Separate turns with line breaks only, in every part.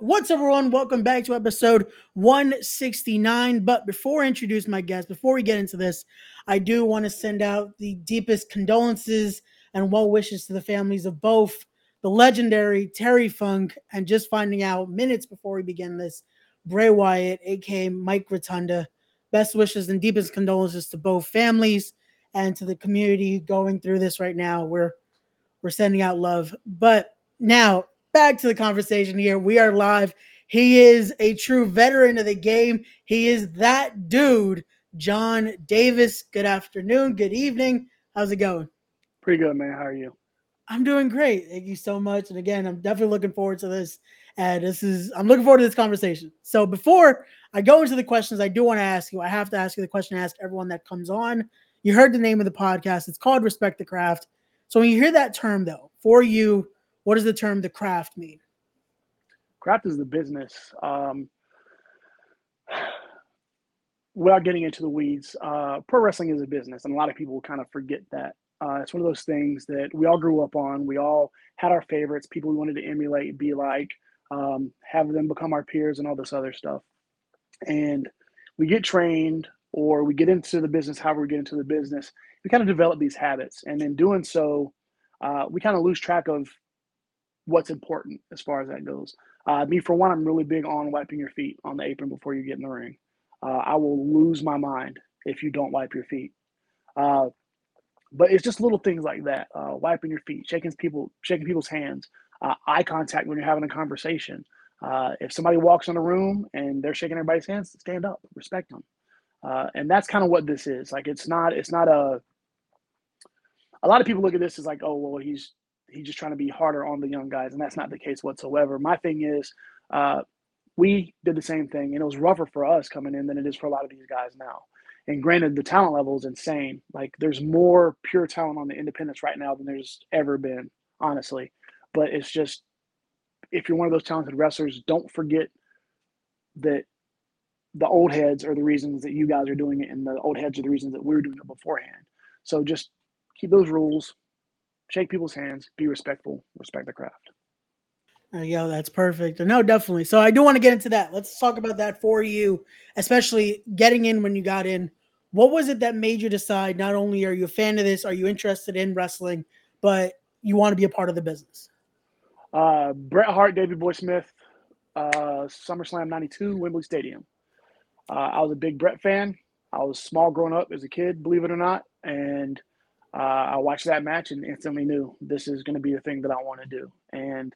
What's up, everyone? Welcome back to episode 169. But before I introduce my guest, before we get into this, I do want to send out the deepest condolences and well wishes to the families of both the legendary Terry Funk and just finding out minutes before we begin this, Bray Wyatt, aka Mike Rotunda. Best wishes and deepest condolences to both families and to the community going through this right now. We're we're sending out love. But now back to the conversation here. We are live. He is a true veteran of the game. He is that dude, Jon Davis. Good afternoon. Good evening. How's it going?
Pretty good, man. How are you?
I'm doing great. Thank you so much. And again, I'm definitely looking forward to this. And this is, I'm looking forward to this conversation. So before I go into the questions, I do want to ask you, I have to ask you the question I ask everyone that comes on. You heard the name of the podcast. It's called Respect the Craft. So when you hear that term, though, for you, what does the term the craft mean?
Craft is the business. Um, without getting into the weeds, uh, pro wrestling is a business, and a lot of people kind of forget that. Uh, it's one of those things that we all grew up on. We all had our favorites, people we wanted to emulate, be like, um, have them become our peers, and all this other stuff. And we get trained, or we get into the business. However, we get into the business, we kind of develop these habits, and in doing so, uh, we kind of lose track of what's important as far as that goes. Uh, me, for one, I'm really big on wiping your feet on the apron before you get in the ring. Uh, I will lose my mind if you don't wipe your feet. Uh, but it's just little things like that: uh, wiping your feet, shaking people, shaking people's hands, uh, eye contact when you're having a conversation. Uh, if somebody walks in a room and they're shaking everybody's hands, stand up, respect them, and that's kind of what this is. Like, it's not, it's not a. A lot of people look at this as like, oh well, he's he's just trying to be harder on the young guys, and that's not the case whatsoever. My thing is, uh, we did the same thing, and it was rougher for us coming in than it is for a lot of these guys now. And granted, the talent level is insane. Like, there's more pure talent on the independents right now than there's ever been, honestly. But it's just, if you're one of those talented wrestlers, don't forget that the old heads are the reasons that you guys are doing it, and the old heads are the reasons that we're doing it beforehand. So just keep those rules, shake people's hands, be respectful, respect the craft.
Uh, yeah, that's perfect. No, definitely. So I do want to get into that. Let's talk about that for you, especially getting in when you got in. What was it that made you decide not only are you a fan of this, are you interested in wrestling, but you want to be a part of the business?
Uh, Bret Hart, Davey Boy Smith, uh, SummerSlam 92, Wembley Stadium. Uh, I was a big Bret fan. I was small growing up as a kid, believe it or not. And uh, I watched that match and instantly knew this is going to be the thing that I want to do. And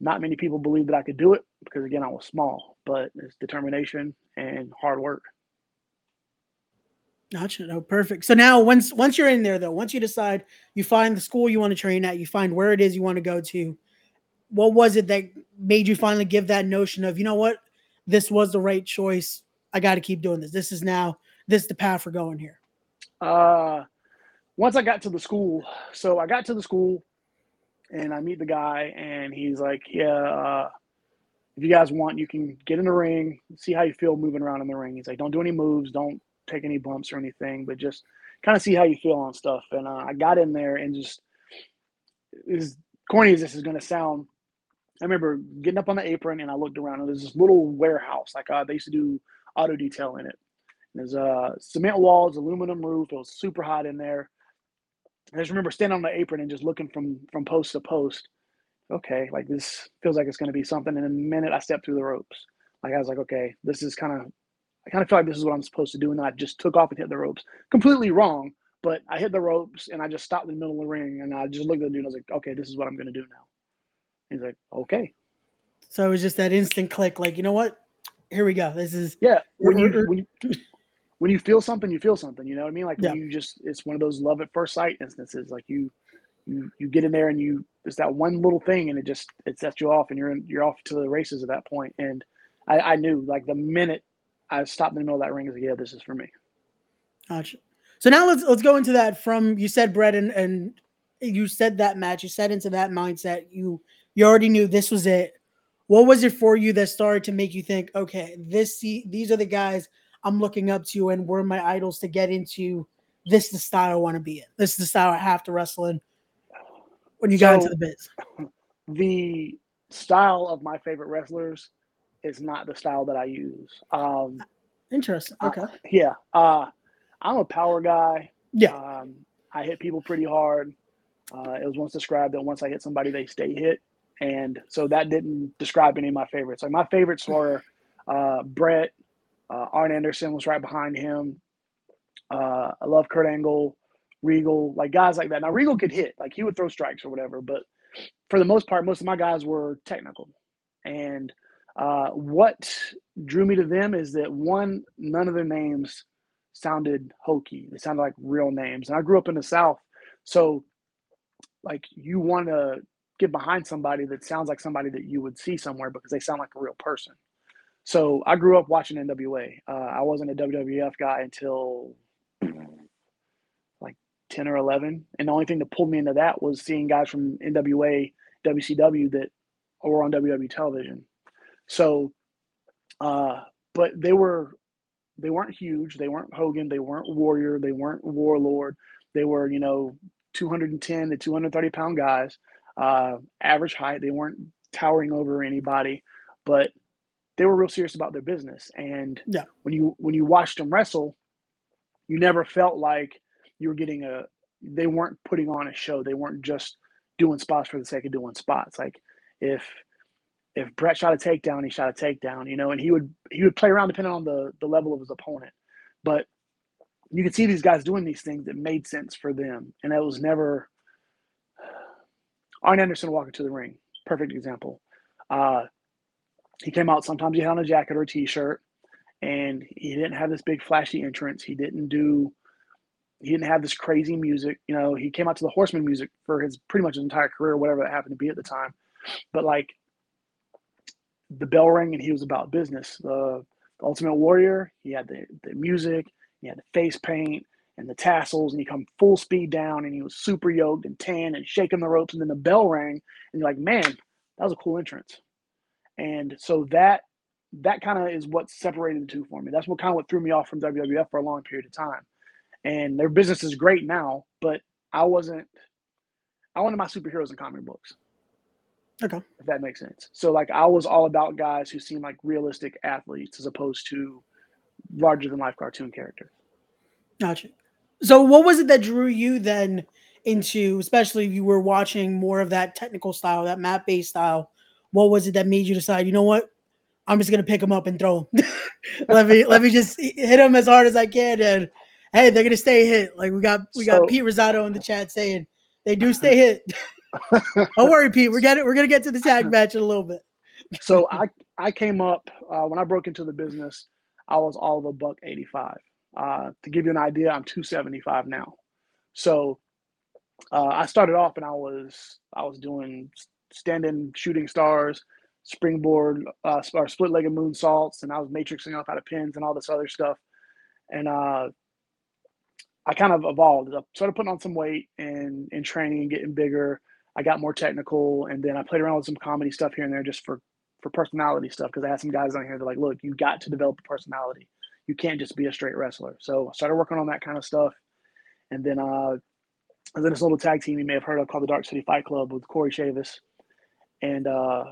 not many people believe that I could do it because, again, I was small, but it's determination and hard work.
Gotcha. No, perfect. So now, once once you're in there, though, once you decide you find the school you want to train at, you find where it is you want to go to. What was it that made you finally give that notion of, you know what, this was the right choice. I got to keep doing this. This is now this is the path we're going here.
Uh, once I got to the school, so I got to the school and I meet the guy and he's like, yeah, uh, if you guys want, you can get in the ring, see how you feel moving around in the ring. He's like, don't do any moves, don't take any bumps or anything, but just kind of see how you feel on stuff. And uh, I got in there and just as corny as this is going to sound, I remember getting up on the apron and I looked around and there's this little warehouse like uh, they used to do auto detail in it. And there's uh, cement walls, aluminum roof. It was super hot in there. I just remember standing on the apron and just looking from from post to post. Okay, like this feels like it's going to be something. And in a minute, I stepped through the ropes. Like I was like, okay, this is kind of. I kind of feel like this is what I'm supposed to do, and I just took off and hit the ropes. Completely wrong, but I hit the ropes and I just stopped in the middle of the ring and I just looked at the dude and I was like, okay, this is what I'm going to do now. He's like, okay.
So it was just that instant click, like, you know what? Here we go. This is
yeah. When you, when you when you feel something, you feel something. You know what I mean? Like yeah. you just it's one of those love at first sight instances. Like you you you get in there and you it's that one little thing and it just it sets you off and you're in, you're off to the races at that point. And I, I knew like the minute I stopped in the middle of that ring, I was like, yeah, this is for me.
Gotcha. So now let's let's go into that from you said Bret and, and you said that match, you said into that mindset, you you already knew this was it. What was it for you that started to make you think, okay, this see these are the guys I'm looking up to and were my idols to get into this is the style I want to be in. This is the style I have to wrestle in when you so, got into the biz.
The style of my favorite wrestlers is not the style that I use. Um,
Interesting. Okay.
uh, yeah. Uh, I'm a power guy.
Yeah.
Um, I hit people pretty hard. Uh, it was once described that once I hit somebody, they stay hit. And so that didn't describe any of my favorites. Like my favorites were uh, Bret, uh, Arn Anderson was right behind him. Uh, I love Kurt Angle, Regal, like guys like that. Now Regal could hit, like he would throw strikes or whatever, but for the most part, most of my guys were technical. And uh, what drew me to them is that one, none of their names sounded hokey. They sounded like real names. And I grew up in the South, so like you want to get behind somebody that sounds like somebody that you would see somewhere because they sound like a real person. So I grew up watching NWA. Uh, I wasn't a WWF guy until like 10 or 11. And the only thing that pulled me into that was seeing guys from NWA, WCW that were on WWE television. So, uh, but they were, they weren't huge. They weren't Hogan. They weren't Warrior. They weren't Warlord. They were, you know, 210 to 230 pound guys, uh, average height. They weren't towering over anybody, but they were real serious about their business. And
Yeah.
when you when you watched them wrestle, you never felt like you were getting a. They weren't putting on a show. They weren't just doing spots for the sake of doing spots. Like if if Bret shot a takedown, he shot a takedown, you know, and he would he would play around depending on the the level of his opponent. But you could see these guys doing these things that made sense for them, and it was never. Arn Anderson walking to the ring, perfect example. Uh, he came out. Sometimes he had on a jacket or a t-shirt, and he didn't have this big flashy entrance. He didn't do. He didn't have this crazy music. You know, he came out to the Horseman music for his pretty much his entire career, whatever that happened to be at the time. But like the bell rang, and he was about business. The, the Ultimate Warrior, he had the the music, he had the face paint and the tassels, and he come full speed down, and he was super yoked and tan and shaking the ropes, and then the bell rang, and you're like, man, that was a cool entrance. And so that that kind of is what separated the two for me. That's what kind of what threw me off from WWF for a long period of time. And their business is great now, but I wasn't. I wanted my superheroes in comic books.
Okay.
If that makes sense. So like I was all about guys who seemed like realistic athletes as opposed to larger than life cartoon characters.
Gotcha. So, what was it that drew you then into, especially if you were watching more of that technical style, that map based style? What was it that made you decide, you know what, I'm just gonna pick them up and throw them. let me let me just hit them as hard as I can, and hey, they're gonna stay hit. Like we got we got
So-
Pete Rosato in the chat saying they do stay hit. Don't worry, Pete. We're getting we're gonna get to the tag match in a little bit.
so I I came up uh, when I broke into the business. I was all of a buck eighty five. Uh, to give you an idea, I'm two seventy five now. So uh, I started off and I was I was doing standing shooting stars, springboard, uh, or split legged moonsaults, and I was matrixing off out of pins and all this other stuff. And uh, I kind of evolved. I started putting on some weight and in training and getting bigger. I got more technical, and then I played around with some comedy stuff here and there just for for personality stuff because I had some guys on here that like, look, you got to develop a personality. You can't just be a straight wrestler. So I started working on that kind of stuff, and then uh, I was in this little tag team you may have heard of called the Dark City Fight Club with Corey Chavis, and uh,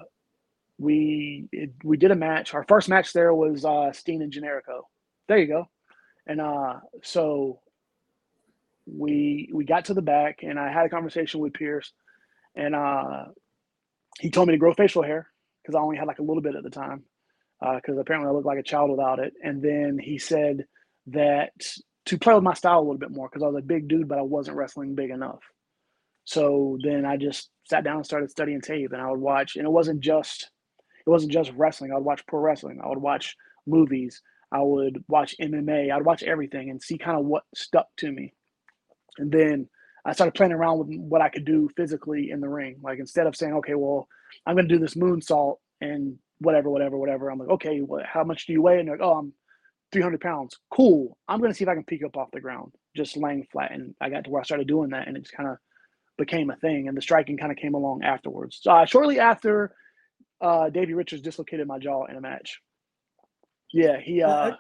we it, we did a match. Our first match there was uh, Steen and Generico. There you go, and uh, so we we got to the back, and I had a conversation with Pearce, and uh, he told me to grow facial hair because I only had like a little bit at the time, because apparently I looked like a child without it. And then he said that to play with my style a little bit more because I was a big dude, but I wasn't wrestling big enough. So then I just sat down and started studying tape, and I would watch. And it wasn't just it wasn't just wrestling. I would watch pro wrestling. I would watch movies. I would watch MMA. I'd watch everything and see kind of what stuck to me. And then I started playing around with what I could do physically in the ring. Like instead of saying, okay, well, I'm going to do this moonsault and whatever, whatever, whatever. I'm like, okay, what, how much do you weigh? And they're like, oh, I'm 300 pounds. Cool. I'm going to see if I can pick up off the ground, just laying flat. And I got to where I started doing that, and it just kind of became a thing. And the striking kind of came along afterwards. So uh, shortly after, uh, Davey Richards dislocated my jaw in a match. Yeah, he uh,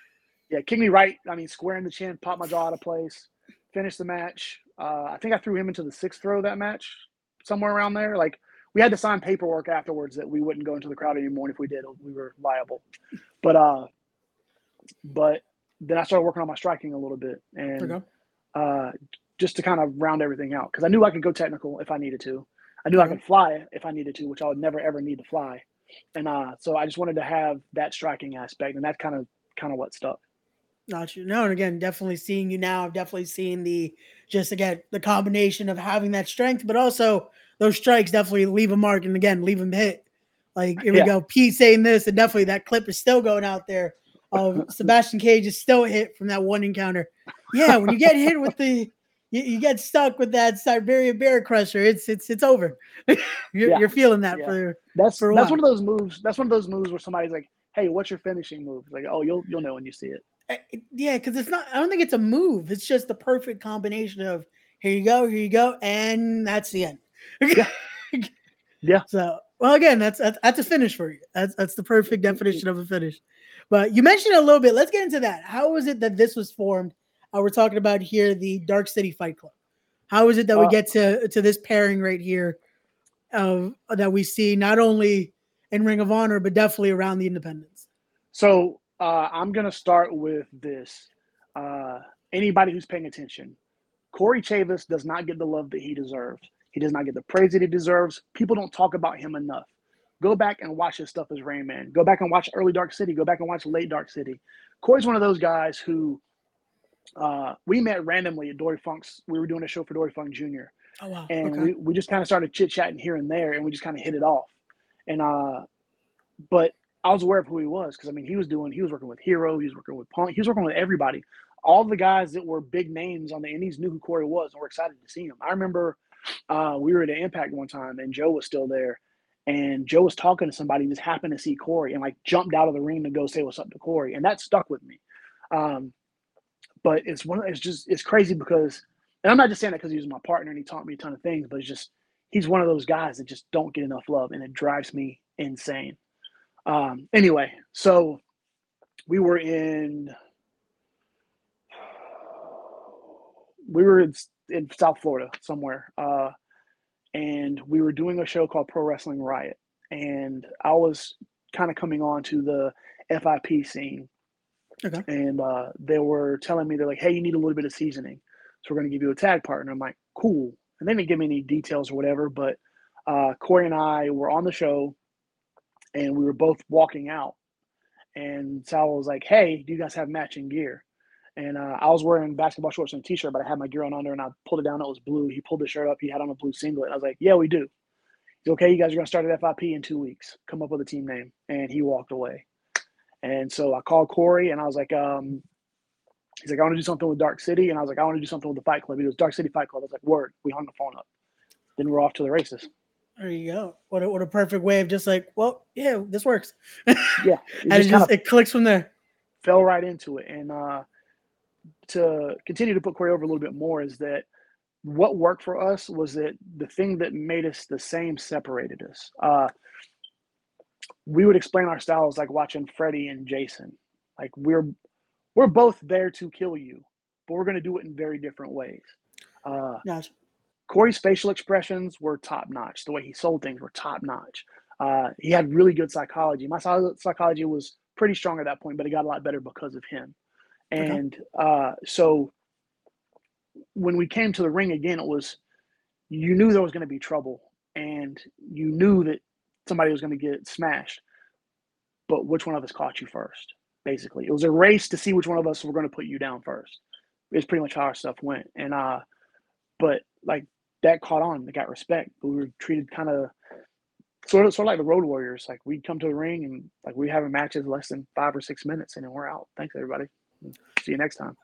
yeah kicked me right. I mean, square in the chin, popped my jaw out of place. Finished the match. Uh, I think I threw him into the sixth throw that match, somewhere around there. Like we had to sign paperwork afterwards that we wouldn't go into the crowd anymore. And if we did, we were liable. But uh, but then I started working on my striking a little bit, and okay. uh, just to kind of round everything out because I knew I could go technical if I needed to. I knew I could fly if I needed to, which I would never ever need to fly. And uh, so I just wanted to have that striking aspect, and that's kind of kind of what stuck.
Not you. No, and again, definitely seeing you now. I've definitely seen the just again the combination of having that strength, but also those strikes definitely leave a mark, and again leave them hit. Like here yeah. we go, Pete saying this, and definitely that clip is still going out there of Sebastian Cage is still hit from that one encounter. Yeah, when you get hit with the you, you get stuck with that Siberian bear crusher, it's it's it's over. you're, yeah. you're, feeling that yeah. for
that's
for
that's while. one of those moves. That's one of those moves where somebody's like, "Hey, what's your finishing move?" Like, "Oh, you'll you'll know when you see it."
Eh, yeah, because it's not. I don't think it's a move. It's just the perfect combination of here you go, here you go, and that's the end.
yeah. yeah.
So, well, again, that's, that's that's a finish for you. That's that's the perfect definition of a finish. But you mentioned a little bit. Let's get into that. How was it that this was formed? Uh, we're talking about here the Dark City Fight Club. How is it that we uh, get to to this pairing right here, of that we see not only in Ring of Honor but definitely around the Independents?
So uh, I'm gonna start with this. Uh, anybody who's paying attention, Corey Chavis does not get the love that he deserves. He does not get the praise that he deserves. People don't talk about him enough. Go back and watch his stuff as Rain Man. Go back and watch early Dark City. Go back and watch late Dark City. Corey's one of those guys who uh, we met randomly at Dory Funk's. We were doing a show for Dory Funk Jr.
Oh wow!
And okay. we, we just kind of started chit chatting here and there, and we just kind of hit it off. And uh, but I was aware of who he was because I mean he was doing he was working with Hero, he was working with Punk, he was working with everybody. All the guys that were big names on the Indies knew who Corey was, and were excited to see him. I remember uh, we were at an Impact one time, and Joe was still there, and Joe was talking to somebody, just happened to see Corey, and like jumped out of the ring to go say what's up to Corey, and that stuck with me. Um, but it's one. It's just it's crazy because, and I'm not just saying that because he was my partner and he taught me a ton of things, but it's just he's one of those guys that just don't get enough love, and it drives me insane. Um, anyway, so we were in we were in, in South Florida somewhere, uh, and we were doing a show called Pro Wrestling Riot, and I was kind of coming on to the FIP scene,
Okay.
And uh, they were telling me they're like, "Hey, you need a little bit of seasoning, so we're going to give you a tag partner." I'm like, "Cool." And they didn't give me any details or whatever, but uh, Corey and I were on the show, and we were both walking out, and Sal was like, "Hey, do you guys have matching gear?" And uh, I was wearing basketball shorts and a t-shirt, but I had my gear on under, and I pulled it down. It was blue. He pulled the shirt up. He had on a blue singlet. I was like, "Yeah, we do." He's okay. You guys are going to start at FIP in two weeks. Come up with a team name, and he walked away. And so I called Corey and I was like, um, he's like, I want to do something with Dark City. And I was like, I want to do something with the Fight Club. He goes, Dark City Fight Club. I was like, word. We hung the phone up. Then we're off to the races.
There you go. What a, what a perfect way of just like, well, yeah, this works.
yeah.
and it just, it clicks from there.
Fell right into it. And uh, to continue to put Corey over a little bit more is that what worked for us was that the thing that made us the same separated us. Uh, we would explain our styles like watching Freddy and Jason. Like we're we're both there to kill you, but we're going to do it in very different ways. Uh,
gotcha.
Corey's facial expressions were top notch. The way he sold things were top notch. Uh, he had really good psychology. My psychology was pretty strong at that point, but it got a lot better because of him. And okay. uh, so when we came to the ring again, it was you knew there was going to be trouble, and you knew that somebody was going to get smashed. But which one of us caught you first? Basically, it was a race to see which one of us were going to put you down first. It's pretty much how our stuff went. And uh, but like that caught on. They got respect. But we were treated kind of sort of sort of like the road warriors. Like we'd come to the ring and like we having matches less than five or six minutes, and then we're out. Thanks everybody. See you next time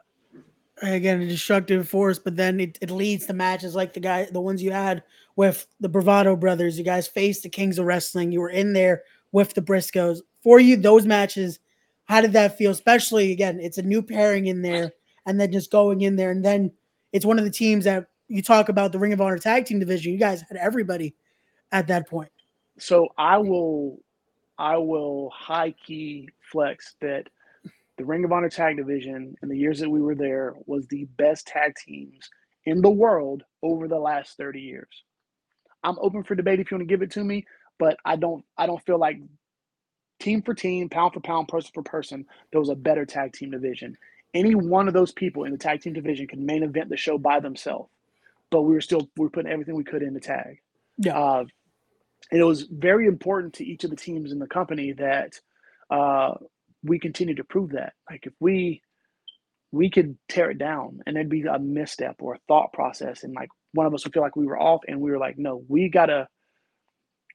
again a destructive force, but then it, it leads to matches like the guy the ones you had with the Bravado brothers. You guys faced the Kings of Wrestling. You were in there with the Briscoes. For you, those matches, how did that feel? Especially again, it's a new pairing in there, and then just going in there, and then it's one of the teams that you talk about the Ring of Honor tag team division. You guys had everybody at that point.
So I will I will high key flex that the Ring of Honor tag division in the years that we were there was the best tag teams in the world over the last 30 years. I'm open for debate if you want to give it to me, but I don't I don't feel like team for team, pound for pound, person for person, there was a better tag team division. Any one of those people in the tag team division could main event the show by themselves, but we were still we were putting everything we could in the tag.
Yeah.
Uh, and it was very important to each of the teams in the company that uh, we continue to prove that. Like if we we could tear it down and there'd be a misstep or a thought process and like one of us would feel like we were off and we were like no we gotta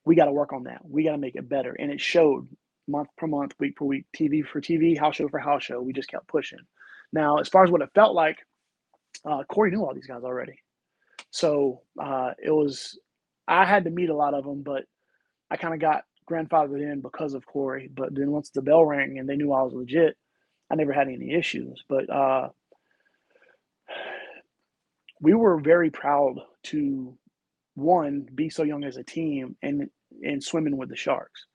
we gotta work on that. We gotta make it better. And it showed month per month week per week tv for tv house show for house show. We just kept pushing. Now as far as what it felt like uh, corey knew all these guys already. So uh, it was i had to meet a lot of them but i kind of got grandfathered in because of corey but then once the bell rang and they knew i was legit I never had any issues, but uh, we were very proud to one be so young as a team and and swimming with the sharks,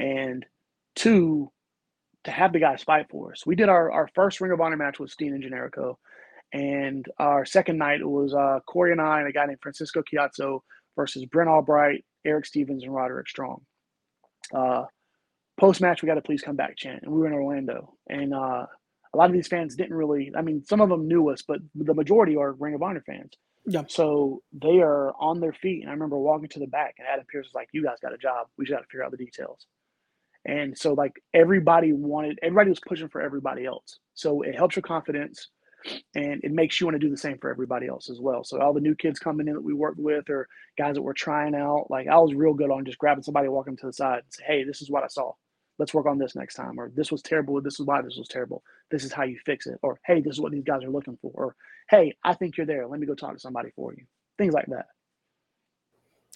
and two to have the guys fight for us. We did our, our first Ring of Honor match with Steen and Generico, and our second night was uh, Corey and I and a guy named Francisco Ciatso versus Brent Albright, Erick Stevens, and Roderick Strong. Uh, post match, we got to please come back chant. And we were in Orlando. And uh, a lot of these fans didn't really, I mean, some of them knew us, but the majority are Ring of Honor fans.
Yeah.
So they are on their feet. And I remember walking to the back, and Adam Pearce was like, You guys got a job. We just got to figure out the details. And so, like, everybody wanted, everybody was pushing for everybody else. So it helps your confidence and it makes you want to do the same for everybody else as well. So all the new kids coming in that we worked with or guys that were trying out, like I was real good on just grabbing somebody, walking to the side and say, Hey, this is what I saw. Let's work on this next time or this was terrible. This is why this was terrible. This is how you fix it or hey this is what these guys are looking for or hey i think you're there. Let me go talk to somebody for you. Things like that.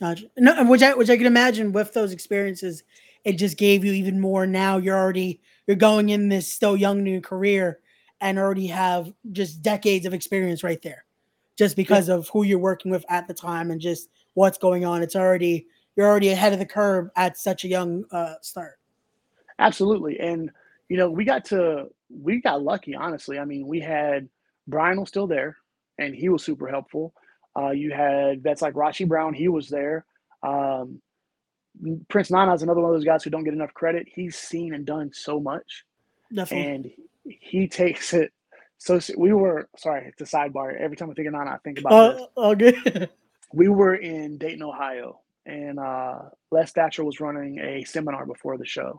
Gotcha. no which i which i can imagine with those experiences it just gave you even more. Now you're already you're going in this still young new career and already have just decades of experience right there just because yeah. of who you're working with at the time and just what's going on it's already you're already ahead of the curve at such a young uh, start
Absolutely. And, you know, we got to, we got lucky, honestly. I mean, we had Bryan was still there and he was super helpful. Uh, you had vets like Rasche Brown, he was there. Um, Prince Nana is another one of those guys who don't get enough credit. He's seen and done so much. Definitely. And he takes it. So we were sorry, it's a sidebar. Every time I think of Nana, I think about uh, this.
Oh, good.
we were in Dayton, Ohio, and uh, Les Thatcher was running a seminar before the show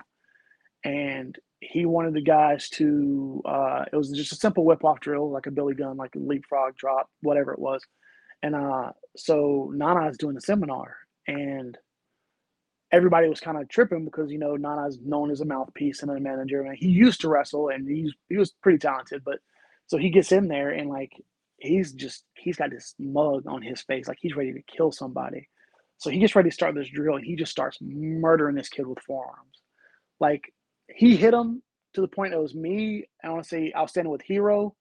and he wanted the guys to uh, it was just a simple whip off drill like a billy gun like a leapfrog drop whatever it was and uh, so nana is doing the seminar and everybody was kind of tripping because you know nana's known as a mouthpiece and a manager and he used to wrestle and he's he was pretty talented but so he gets in there and like he's just he's got this mug on his face like he's ready to kill somebody so he gets ready to start this drill and he just starts murdering this kid with forearms like he hit him to the point it was me. I want to say I was standing with Hero.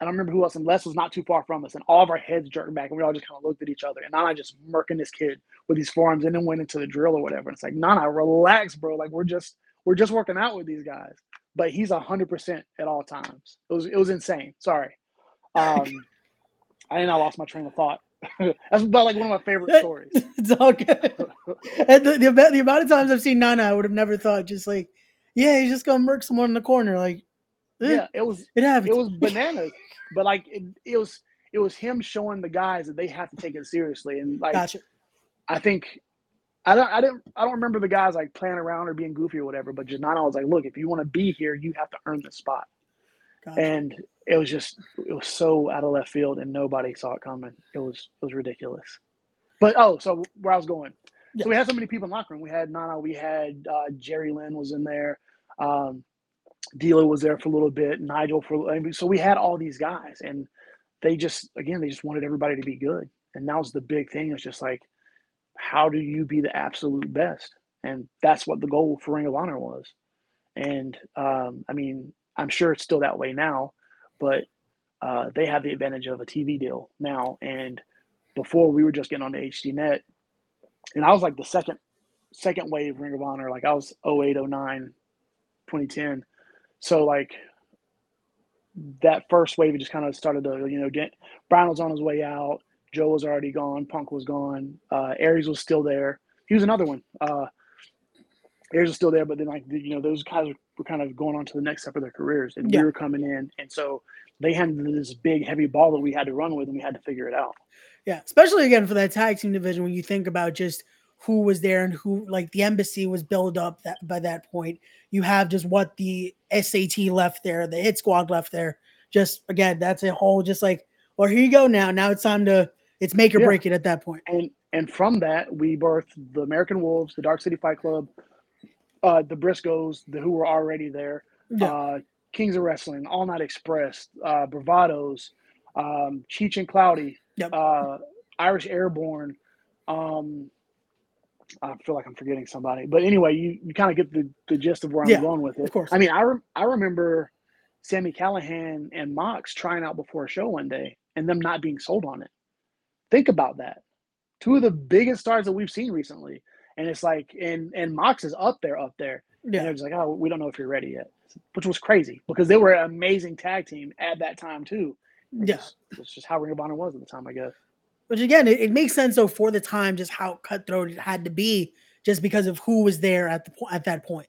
I don't remember who else, and Les was not too far from us, and all of our heads jerked back, and we all just kind of looked at each other. And Nana just murking this kid with these forearms, and then went into the drill or whatever. And it's like, Nana, relax, bro. Like we're just we're just working out with these guys. But he's hundred percent at all times. It was it was insane. Sorry, um, I think I lost my train of thought. That's about like one of my favorite stories.
it's all good. and the, the, the amount of times I've seen Nana, I would have never thought just like yeah, he's just gonna murk someone in the corner. Like,
yeah, it was
it
happens. It was bananas, but like it, it, was it was him showing the guys that they have to take it seriously. And like,
gotcha.
I think I don't I didn't I don't remember the guys like playing around or being goofy or whatever. But Janana was like, look, if you want to be here, you have to earn the spot. Gotcha. And it was just it was so out of left field, and nobody saw it coming. It was it was ridiculous. But oh, so where I was going. So we had so many people in locker room. We had Nana, we had uh, Jerry Lynn was in there. Um, D'Lo was there for a little bit. Nigel for so we had all these guys, and they just again they just wanted everybody to be good. And that was the big thing. It's just like, how do you be the absolute best? And that's what the goal for Ring of Honor was. And um, I mean, I'm sure it's still that way now, but uh, they have the advantage of a TV deal now. And before we were just getting on the HDNet, and I was like the second second wave Ring of Honor. Like I was 08, 09, 2010. So like that first wave just kind of started to, you know, get Bryan was on his way out. Joe was already gone. Punk was gone. Uh, Aries was still there. He was another one. Uh, Aries was still there, but then like you know those guys were kind of going on to the next step of their careers, and yeah. we were coming in, and so they had this big heavy ball that we had to run with, and we had to figure it out.
Yeah, especially again for that tag team division when you think about just who was there and who like the embassy was built up that by that point. You have just what the SAT left there, the hit squad left there. Just again, that's a whole just like, well, here you go now. Now it's time to it's make or yeah. break it at that point.
And and from that we birthed the American Wolves, the Dark City Fight Club, uh, the Briscoes, the who were already there, yeah. uh, Kings of Wrestling, All Night Express, uh, Bravados, um, Cheech and Cloudy, yep. uh, Irish Airborne. Um, I feel like I'm forgetting somebody, but anyway, you, you kind of get the, the gist of where I'm yeah, going with it.
Of course.
I mean, I re- I remember Sami Callihan and Mox trying out before a show one day and them not being sold on it. Think about that. Two of the biggest stars that we've seen recently, and it's like, and and Mox is up there, up there. Yeah. And they're just like, oh, we don't know if you're ready yet, which was crazy because they were an amazing tag team at that time too.
Yes,
yeah. it's just how Ring of Honor was at the time, I guess.
Which again, it, it, makes sense though for the time, just how cutthroat it had to be, just because of who was there at the at that point.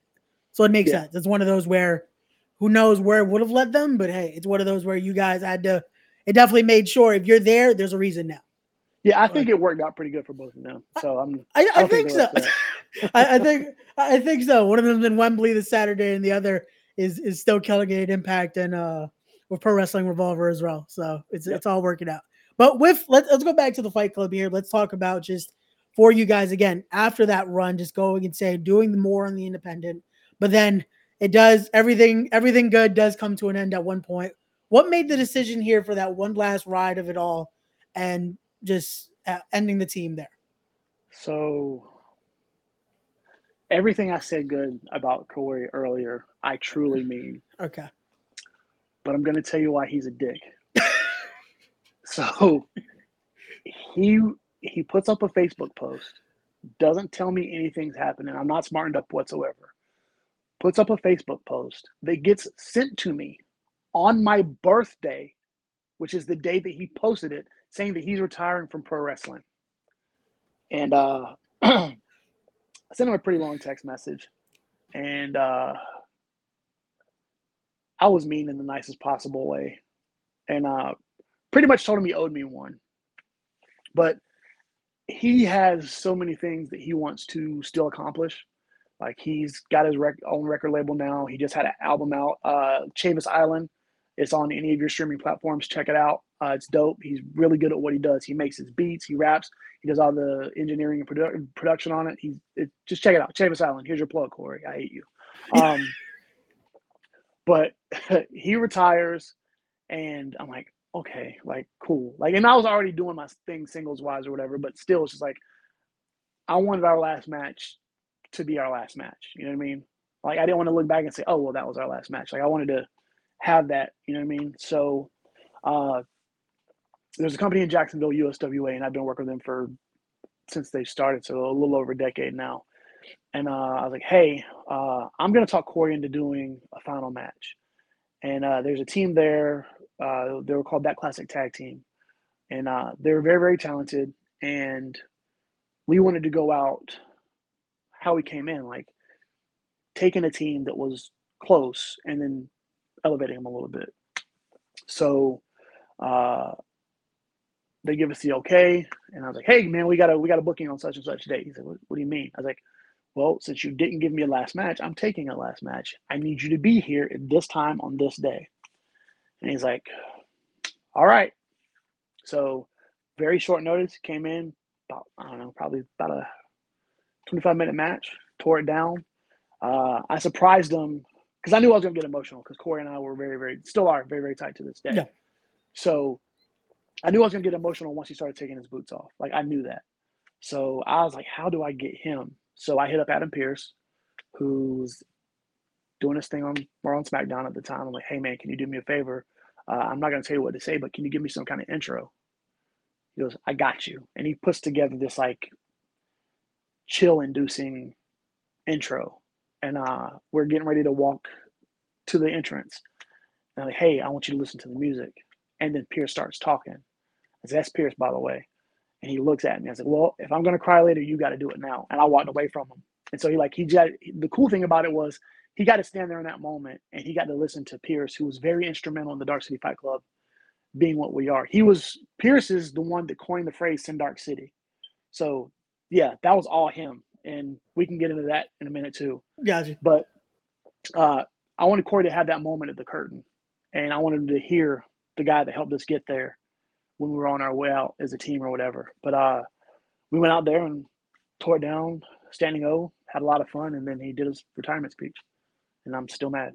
So it makes yeah. sense. It's one of those where, who knows where it would have led them, but hey, it's one of those where you guys had to. It definitely made sure if you're there, there's a reason now.
Yeah, I think it worked out pretty good for both of them. So I'm.
I, I, I think, think so. I, I, think I think so. One of them's in Wembley this Saturday, and the other is is still killing it at Impact and uh with Pro Wrestling Revolver as well. So it's yep. it's all working out. But with let's let's go back to the Fight Club here. Let's talk about just for you guys again after that run, just going and say doing more on the independent. But then it does everything everything good does come to an end at one point. What made the decision here for that one last ride of it all, and just uh, ending the team there?
So everything I said good about Corey earlier, I truly mean.
Okay.
But I'm going to tell you why he's a dick. So he he puts up a Facebook post, doesn't tell me anything's happening. I'm not smartened up whatsoever. Puts up a Facebook post that gets sent to me on my birthday, which is the day that he posted it, saying that he's retiring from pro wrestling. And uh, I sent him a pretty long text message, and uh, I was mean in the nicest possible way, and uh, pretty much told him he owed me one. But he has so many things that he wants to still accomplish. Like he's got his rec- own record label now. He just had an album out, uh, Chavis Island. It's on any of your streaming platforms. Check it out. Uh, it's dope. He's really good at what he does. He makes his beats. He raps. He does all the engineering and produ- production on it. He's it, just check it out. Chavis Island. Here's your plug, Corey. I hate you. Um, but he retires, and I'm like, okay, like cool. Like, and I was already doing my thing singles wise or whatever, but still, it's just like I wanted our last match to be our last match. You know what I mean? Like, I didn't want to look back and say, oh, well, that was our last match. Like, I wanted to have that. You know what I mean? So, uh, there's a company in Jacksonville, USWA, and I've been working with them for since they started, so a little over a decade now. And uh, I was like, hey, uh, I'm going to talk Corey into doing a final match. And uh, there's a team there. Uh, they were called That Classic Tag Team. And uh, they were very, very talented. And we wanted to go out how we came in, like taking a team that was close and then elevating them a little bit. So uh, they give us the okay, and I was like, "Hey, man, we got a we got a booking on such and such date." He said, what, "What do you mean?" I was like, "Well, since you didn't give me a last match, I'm taking a last match. I need you to be here at this time on this day." And he's like, "All right." So, very short notice, came in about I don't know, probably about a 25 minute match, tore it down. Uh, I surprised him because I knew I was going to get emotional because Corey and I were very, very, still are very, very tight to this day. Yeah. So I knew I was gonna get emotional once he started taking his boots off. Like I knew that. So I was like, how do I get him? So I hit up Adam Pearce, who's doing this thing on on SmackDown at the time. I'm like, hey man, can you do me a favor? Uh, I'm not gonna tell you what to say, but can you give me some kind of intro? He goes, I got you. And he puts together this like chill inducing intro. And uh, we're getting ready to walk to the entrance. And I'm like, hey, I want you to listen to the music. And then Pearce starts talking. I said, that's Pearce, by the way. And he looks at me. I said, "Well, if I'm gonna cry later, you got to do it now." And I walked away from him. And so he like he just the cool thing about it was he got to stand there in that moment and he got to listen to Pearce, who was very instrumental in the Dark City Fight Club being what we are. He was Pearce is the one that coined the phrase "Sin Dark City." So yeah, that was all him, and we can get into that in a minute too.
Gotcha.
But uh, I wanted Corey to have that moment at the curtain, and I wanted him to hear the guy that helped us get there when we were on our way out as a team or whatever. But uh, we went out there and tore it down, standing O, had a lot of fun, and then he did his retirement speech, and I'm still mad.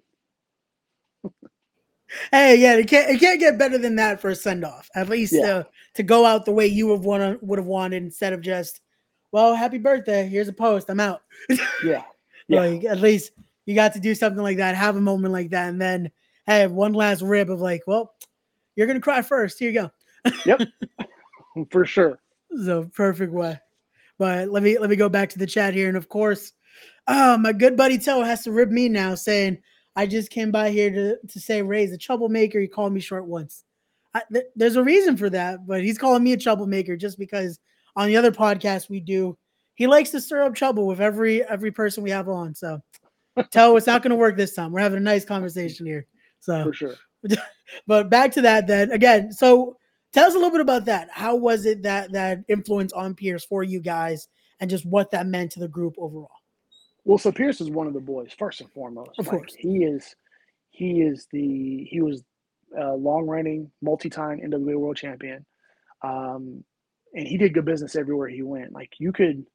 hey, yeah, it can't it can't get better than that for a send off. At least yeah. uh, to go out the way you would want would have wanted instead of just, well, happy birthday. Here's a post. I'm out.
yeah. yeah.
Like at least you got to do something like that, have a moment like that, and then have one last rib of like, well, you're gonna cry first. Here you go.
yep, for sure.
So perfect way. But let me let me go back to the chat here, and of course, oh, my good buddy Toe has to rib me now, saying I just came by here to to say Ray's a troublemaker. He called me short once. I, th- there's a reason for that, but he's calling me a troublemaker just because on the other podcast we do, he likes to stir up trouble with every every person we have on. So Toe, it's not going to work this time. We're having a nice conversation here. So
for sure.
but back to that then again. So tell us a little bit about that. How was it that that influence on Pearce for you guys, and just what that meant to the group overall?
Well, so Pearce is one of the boys first and foremost.
Of like, course,
he is. He is the he was a long running, multi time NWA world champion, um, and he did good business everywhere he went. Like you could,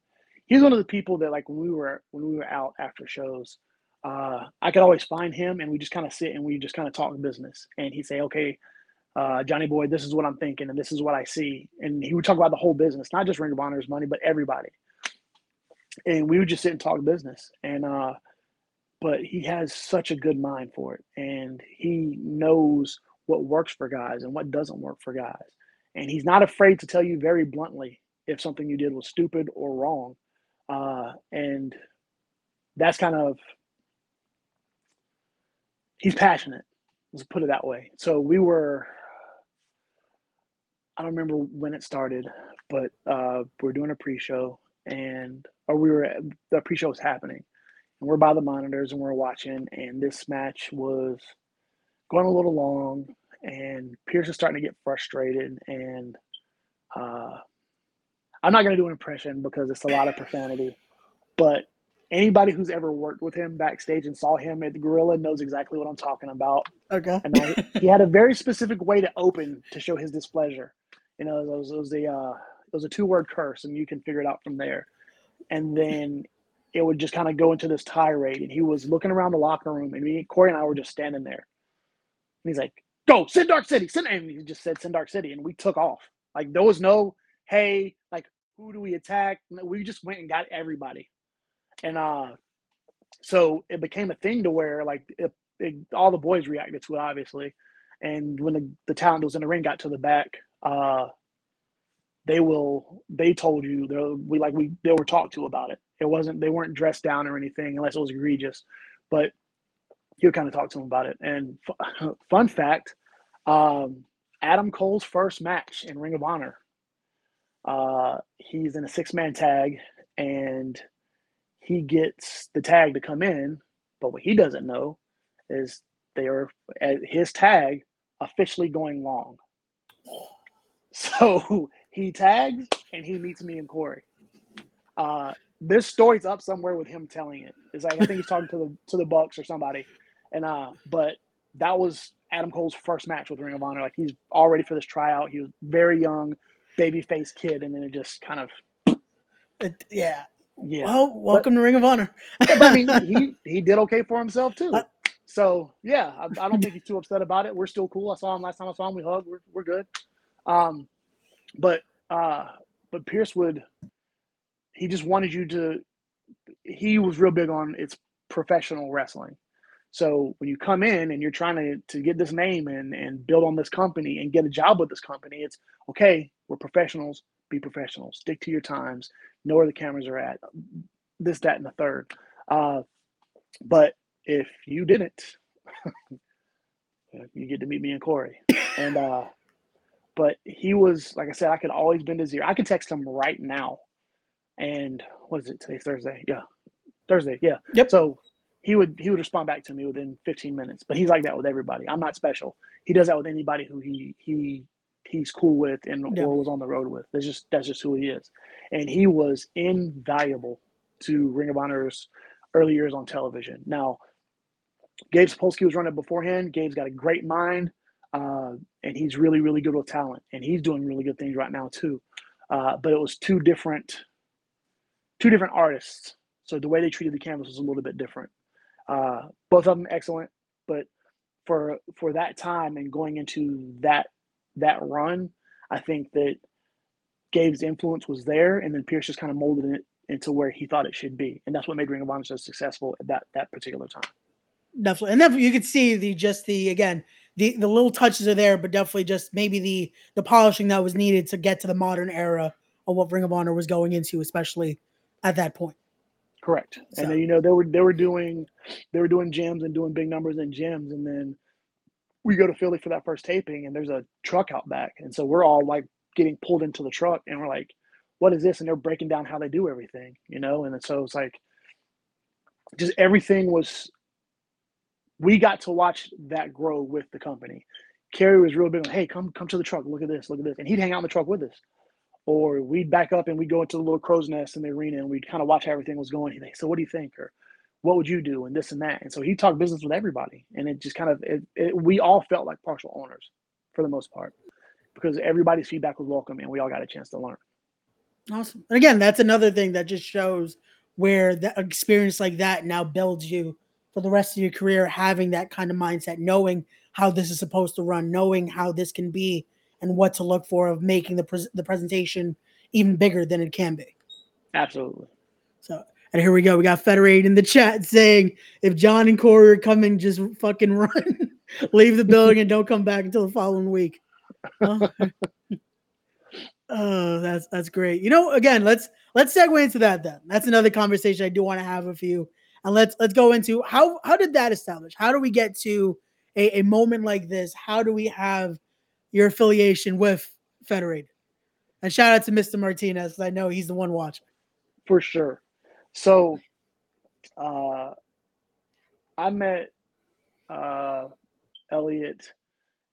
he's one of the people that like when we were when we were out after shows, uh, I could always find him and we just kind of sit and we just kind of talk business. And he'd say, okay, uh, Johnny Boy, this is what I'm thinking and this is what I see. And he would talk about the whole business, not just Ring of Honor's money, but everybody. And we would just sit and talk business. And, uh, but he has such a good mind for it. And he knows what works for guys and what doesn't work for guys. And he's not afraid to tell you very bluntly if something you did was stupid or wrong. Uh, and that's kind of he's passionate. Let's put it that way. So we were. I don't remember when it started, but uh, we are doing a pre-show, and or we were the pre-show was happening, and we're by the monitors and we're watching, and this match was going a little long, and Pearce is starting to get frustrated, and uh, I'm not going to do an impression because it's a lot of profanity, but anybody who's ever worked with him backstage and saw him at the Gorilla knows exactly what I'm talking about.
Okay.
And I, he had a very specific way to open to show his displeasure. You know, it was, it was a uh, was a two word curse, and you can figure it out from there. And then it would just kind of go into this tirade, and he was looking around the locker room, and me, Corey, and I were just standing there. And he's like, "Go, Sin Dark City, Sin," and he just said Sin Dark City, and we took off. Like there was no, hey, like who do we attack? We just went and got everybody and uh, so it became a thing to where like it, it, all the boys reacted to it, obviously. And when the, the talent was in the ring got to the back, uh, they will they told you they we like we they were talked to about it. It wasn't they weren't dressed down or anything unless it was egregious, but you kind of talk to them about it. And f- fun fact, um, Adam Cole's first match in Ring of Honor, uh, he's in a six man tag and he gets the tag to come in, but what he doesn't know is they are at his tag officially going long. So he tags and he meets me and Corey. Uh, this story's up somewhere with him telling it. It's like I think he's talking to the to the Bucks or somebody. And uh, but that was Adam Cole's first match with Ring of Honor. Like he's all ready for this tryout. He was very young, baby face kid, and then it just kind of
it, yeah,
yeah.
Well, welcome
but,
to Ring of Honor.
but I mean, he he did okay for himself too. So yeah, I, I, don't think he's too upset about it. We're still cool. I saw him last time I saw him. We hugged. We're we're good. Um, but uh, but Pearce would. He just wanted you to. He was real big on it's professional wrestling. So when you come in and you're trying to, to get this name and, and build on this company and get a job with this company, it's okay, we're professionals, be professional, stick to your times, know where the cameras are at, this, that, and the third. Uh, but if you didn't, you get to meet me and Corey. And uh, but he was like I said, I could always bend his ear. I could text him right now, and what is it today? Thursday, yeah, Thursday, yeah.
Yep.
So he would he would respond back to me within 15 minutes. But he's like that with everybody. I'm not special. He does that with anybody who he he he's cool with and
Yeah.
or was on the road with. That's just that's just who he is. And he was invaluable to Ring of Honor's early years on television. Now, Gabe Sapolsky was running beforehand. Gabe's got a great mind, uh, and he's really, really good with talent, and he's doing really good things right now too. Uh, but it was two different, two different artists. So the way they treated the canvas was a little bit different. Uh, both of them excellent, but for for that time and going into that that run, I think that Gabe's influence was there, and then Pearce just kind of molded it into where he thought it should be, and that's what made Ring of Honor so successful at that that particular time.
Definitely, and definitely you could see the just the again the the little touches are there, but definitely just maybe the the polishing that was needed to get to the modern era of what Ring of Honor was going into, especially at that point.
Correct.
So-
And then you know they were they were doing they were doing gyms and doing big numbers in gyms, and then we go to Philly for that first taping, and there's a truck out back, and so we're all like getting pulled into the truck, and we're like, "What is this?" And they're breaking down how they do everything, you know, and so it's like just everything was. We got to watch that grow with the company. Cary was real big on, "Hey, come come to the truck. Look at this. Look at this," and he'd hang out in the truck with us or we'd back up and we'd go into the little crow's nest in the arena and we'd kind of watch how everything was going. He'd say, "So what do you think?" or "What would you do?" and this and that. And so he talked business with everybody, and it just kind of it, it, we all felt like partial owners for the most part because everybody's feedback was welcome and we all got a chance to learn.
Awesome. And again, that's another thing that just shows where the experience like that now builds you for the rest of your career, having that kind of mindset, knowing how this is supposed to run, knowing how this can be, and what to look for of making the pres- the presentation even bigger than it can be.
Absolutely.
So, and here we go. We got Federated in the chat saying if Jon and Corey are coming, just fucking run, leave the building, and don't come back until the following week. Oh. Oh, that's that's great. You know, again, let's let's segue into that then. That's another conversation I do want to have with you. And let's let's go into how how did that establish? How do we get to a, a moment like this? How do we have your affiliation with Federated? And shout out to Mr. Martinez. I know he's the one watching.
For sure. So uh I met uh Elliot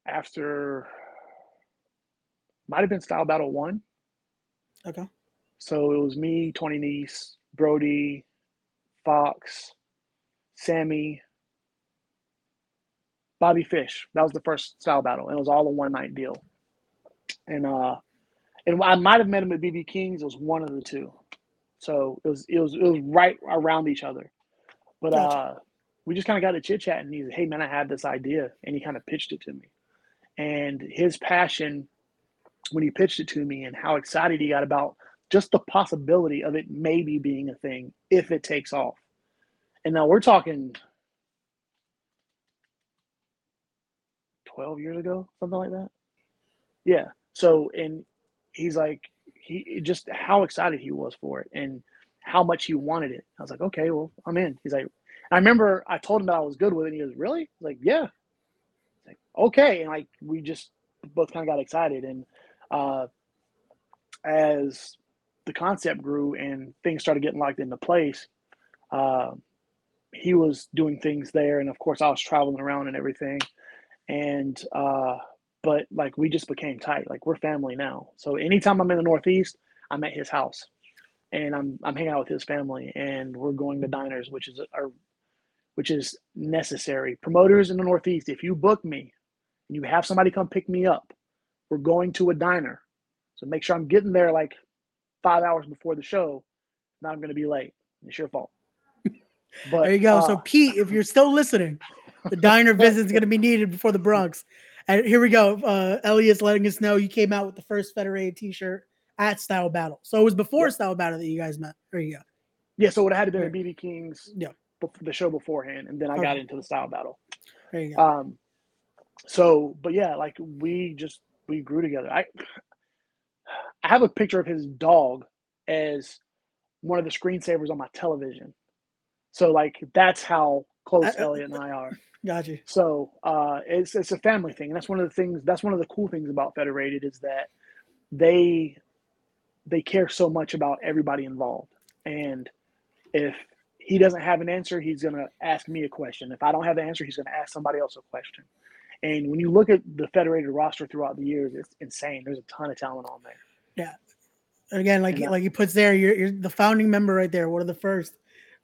after might have been Style Battle One.
Okay.
So it was me, Tony Nese, Brody, Fox, Sami, Bobby Fish. That was the first style battle, and it was all a one night deal. And uh, and I might have met him at BB King's. It was one of the two. So it was it was it was right around each other. But
Gotcha.
uh, we just kind of got to chit chat, and he's hey man, I had this idea, and he kind of pitched it to me. And his passion when he pitched it to me, and how excited he got about just the possibility of it maybe being a thing if it takes off. And now we're talking 12 years ago, something like that. Yeah. So, and he's like, he just how excited he was for it and how much he wanted it. I was like, okay, well, I'm in. He's like, I remember I told him that I was good with it. And he goes, really? I was like, yeah. Like, okay. And like, we just both kind of got excited. And uh, as the concept grew and things started getting locked into place, uh, he was doing things there, and of course, I was traveling around and everything. And uh, but like we just became tight. Like we're family now. So anytime I'm in the Northeast, I'm at his house, and I'm I'm hanging out with his family, and we're going to diners, which is our which is necessary. Promoters in the Northeast, if you book me and you have somebody come pick me up, we're going to a diner. So make sure I'm getting there like five hours before the show. Now I'm going to be late. It's your fault. But
There you go.
uh,
so Pete, if you're still listening, the diner visit is going to be needed before the Bronx. And here we go. Uh, Elliot's letting us know you came out with the first Federated T-shirt at Style Battle. So it was before
Yeah.
Style Battle that you guys met. There you go.
yeah, so it had to be BB King's
Yeah.
the show beforehand, and then I got into the style battle.
There you go.
Um, so, but yeah, like we just we grew together. I I have a picture of his dog as one of the screensavers on my television. So like that's how close
I-
Elliot and I are.
Gotcha.
So uh, it's it's a family thing, and that's one of the things. That's one of the cool things about Federated is that they they care so much about everybody involved. And if he doesn't have an answer, he's gonna ask me a question. If I don't have the answer, he's gonna ask somebody else a question. And when you look at the Federated roster throughout the years, it's insane. There's a ton of talent on there.
Yeah. Again, like like he puts there, you're, you're the founding member right there. One of the first,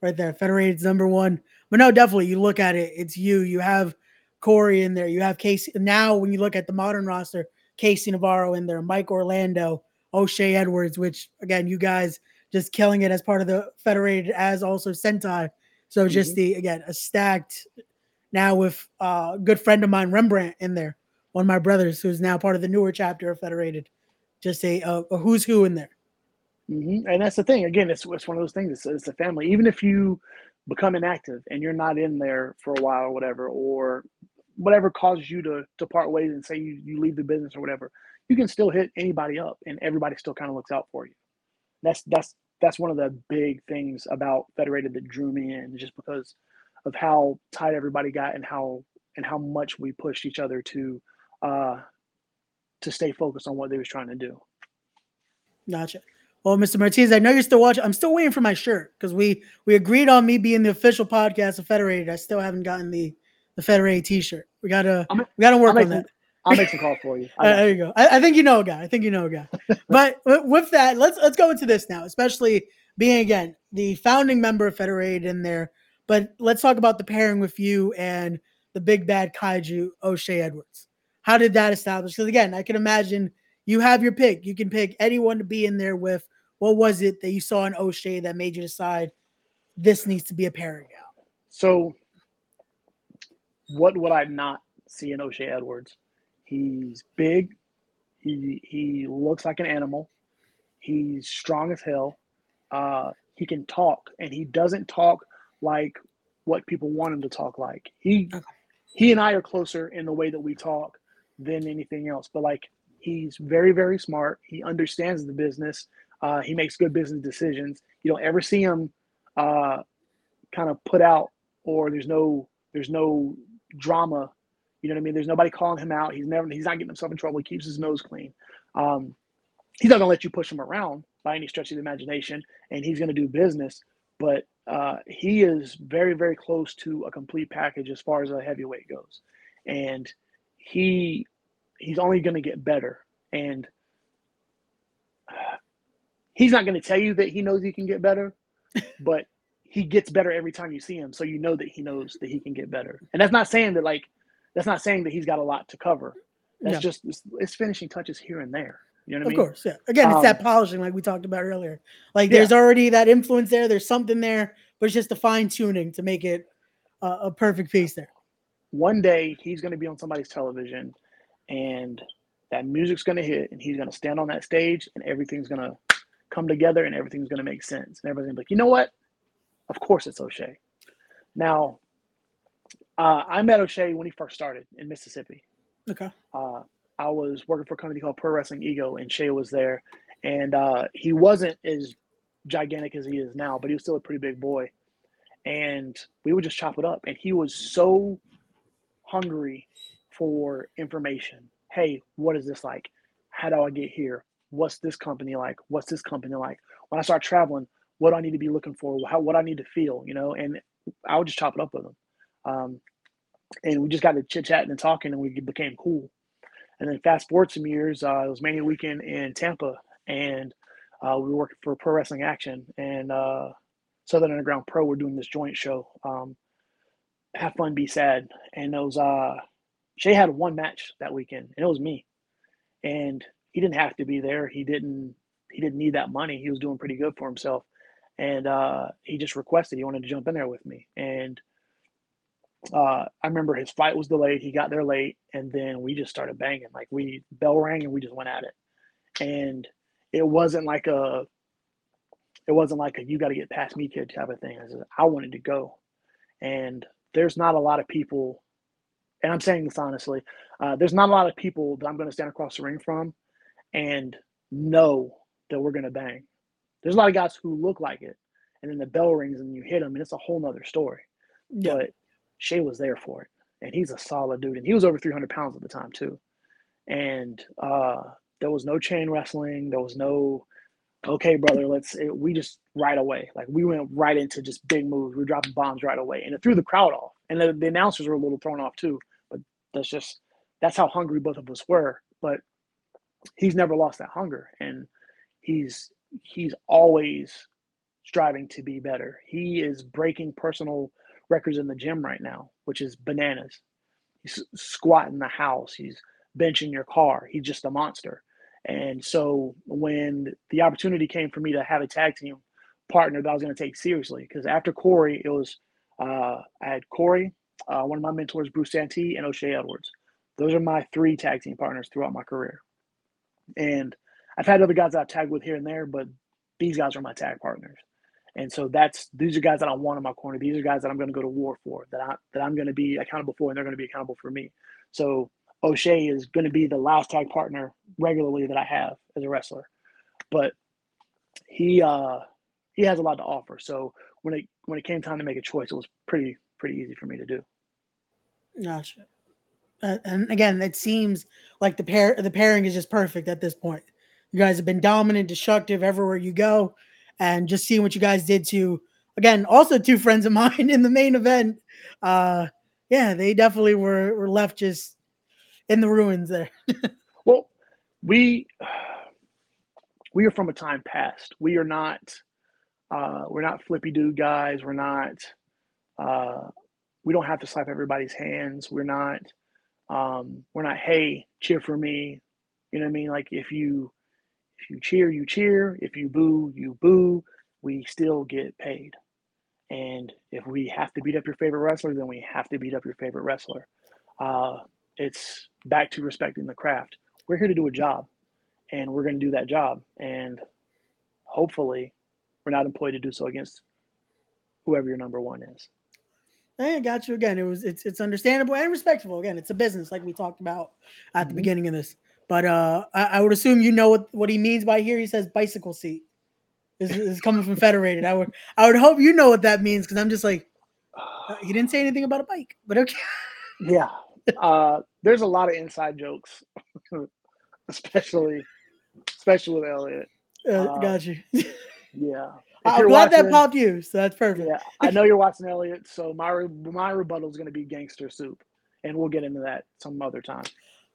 right there. Federated's number one. But no, definitely, you look at it, it's you. You have Corey in there. You have Casey. Now, when you look at the modern roster, Casey Navarro in there, Mike Orlando, O'Shea Edwards, which again, you guys just killing it as part of the Federated, as also Sentai. So just mm-hmm. the again a stacked now with uh, a good friend of mine, Rembrandt, in there, one of my brothers who's now part of the newer chapter of Federated. Just a, a, a who's who in there.
Mm-hmm. And that's the thing. Again, it's, it's one of those things. It's, it's a family. Even if you become inactive and you're not in there for a while or whatever, or whatever causes you to to part ways and say you, you leave the business or whatever, you can still hit anybody up and everybody still kind of looks out for you. That's that's that's one of the big things about Federated that drew me in, just because of how tight everybody got and how and how much we pushed each other to uh to stay focused on what they was trying to do.
Gotcha. Well, Mr. Martinez, I know you're still watching. I'm still waiting for my shirt because we we agreed on me being the official podcast of Federated. I still haven't gotten the the Federated T-shirt. We gotta I'm, we gotta work on that.
I'll make some calls for you.
Uh, there you go. I, I, think you know a guy. I think you know a guy. but with that, let's let's go into this now, especially being again the founding member of Federated in there. But let's talk about the pairing with you and the big bad kaiju O'Shea Edwards. How did that establish? Because again, I can imagine you have your pick. You can pick anyone to be in there with. What was it that you saw in O'Shea that made you decide this needs to be a pairing now?
So, what would I not see in O'Shea Edwards? He's big. He he looks like an animal. He's strong as hell. Uh, he can talk, and he doesn't talk like what people want him to talk like. He okay. he and I are closer in the way that we talk than anything else. But like he's very very smart. He understands the business. Uh, he makes good business decisions. You don't ever see him uh, kind of put out, or there's no there's no drama you know what I mean? There's nobody calling him out. He's never he's not getting himself in trouble. He keeps his nose clean. Um, he's not gonna let you push him around by any stretch of the imagination, and he's gonna do business. But uh, he is very very close to a complete package as far as a heavyweight goes, and he he's only gonna get better. And uh, he's not gonna tell you that he knows he can get better, but he gets better every time you see him. So you know that he knows that he can get better. And that's not saying that like that's not saying that he's got a lot to cover. That's yeah. just it's, it's, finishing touches here and there. You know what I
mean? Of course, yeah. Again, it's um, that polishing, like we talked about earlier. Like there's yeah. already that influence there. There's something there, but it's just the fine tuning to make it uh, a perfect piece there.
One day he's going to be on somebody's television, and that music's going to hit, and he's going to stand on that stage, and everything's going to come together, and everything's going to make sense, and everything's like, you know what? Of course, it's O'Shea. Now, uh, I met O'Shea when he first started in Mississippi.
Okay.
Uh, I was working for a company called Pro Wrestling Ego, and Shea was there, and uh, he wasn't as gigantic as he is now, but he was still a pretty big boy. And we would just chop it up, and he was so hungry for information. Hey, what is this like? How do I get here? What's this company like? What's this company like? When I start traveling, what do I need to be looking for? How what I need to feel, you know? And I would just chop it up with him. Um, and we just got to chit chatting and talking, and we became cool. And then fast forward some years, uh, it was Mania weekend in Tampa, and uh, we working for Pro Wrestling Action and uh, Southern Underground Pro. We're doing this joint show, um, Have Fun, Be Sad, and it was uh, Shea had one match that weekend, and it was me. And he didn't have to be there. He didn't. He didn't need that money. He was doing pretty good for himself, and uh, he just requested he wanted to jump in there with me, and uh, I remember his flight was delayed. He got there late, and then we just started banging. Like we bell rang and we just went at it. And it wasn't like a, it wasn't like a you got to get past me kid type of thing. I, said, I wanted to go, and there's not a lot of people, and I'm saying this honestly, uh, there's not a lot of people that I'm going to stand across the ring from, and know that we're going to bang. There's a lot of guys who look like it, and then the bell rings and you hit them, and it's a whole nother story. Yeah. But Shea was there for it. and he's a solid dude. And he was over 300 pounds at the time too. And uh, there was no chain wrestling. There was no, okay, brother, let's. It, we just right away, like we went right into just big moves. We were dropping bombs right away, and it threw the crowd off. And the, the announcers were a little thrown off too. But that's just that's how hungry both of us were. But he's never lost that hunger, and he's he's always striving to be better. He is breaking personal records in the gym right now, which is bananas. He's squatting the house. He's benching your car. He's just a monster. And so when the opportunity came for me to have a tag team partner that I was going to take seriously, because after Corey, it was uh, I had Corey, uh, one of my mentors, Bruce Santee, and O'Shea Edwards. Those are my three tag team partners throughout my career. And I've had other guys I've tagged with here and there, but these guys are my tag partners. And so that's these are guys that I want in my corner. These are guys that I'm going to go to war for, that I that I'm going to be accountable for, and they're going to be accountable for me. So O'Shea is going to be the last tag partner regularly that I have as a wrestler, but he uh, he has a lot to offer. So when it when it came time to make a choice, it was pretty pretty easy for me to do.
Gotcha. Uh, and again, it seems like the pair the pairing is just perfect at this point. You guys have been dominant, destructive everywhere you go, and just seeing what you guys did to again, also two friends of mine in the main event. Uh, yeah, they definitely were were left just in the ruins there.
well, we we are from a time past. We are not uh, we're not flippy dude guys. We're not uh, we don't have to slap everybody's hands. We're not um, we're not hey cheer for me. You know what I mean? Like if you if you cheer, you cheer. If you boo, you boo. We still get paid. And if we have to beat up your favorite wrestler, then we have to beat up your favorite wrestler. Uh, it's back to respecting the craft. We're here to do a job, and we're going to do that job. And hopefully, we're not employed to do so against whoever your number one is.
I got you again. It was it's it's understandable and respectable. Again, it's a business like we talked about at the mm-hmm. beginning of this. But uh, I, I, would assume you know what, what he means by here. He says bicycle seat. This is coming from Federated. I would I would hope you know what that means because I'm just like uh, he didn't say anything about a bike, but okay.
yeah, uh, there's a lot of inside jokes, especially especially with Elliot.
Uh, uh, got you.
yeah.
I'm glad watching, that popped you, so that's perfect.
Yeah, I know you're watching Elliot, so my my rebuttal is going to be gangster soup, and we'll get into that some other time.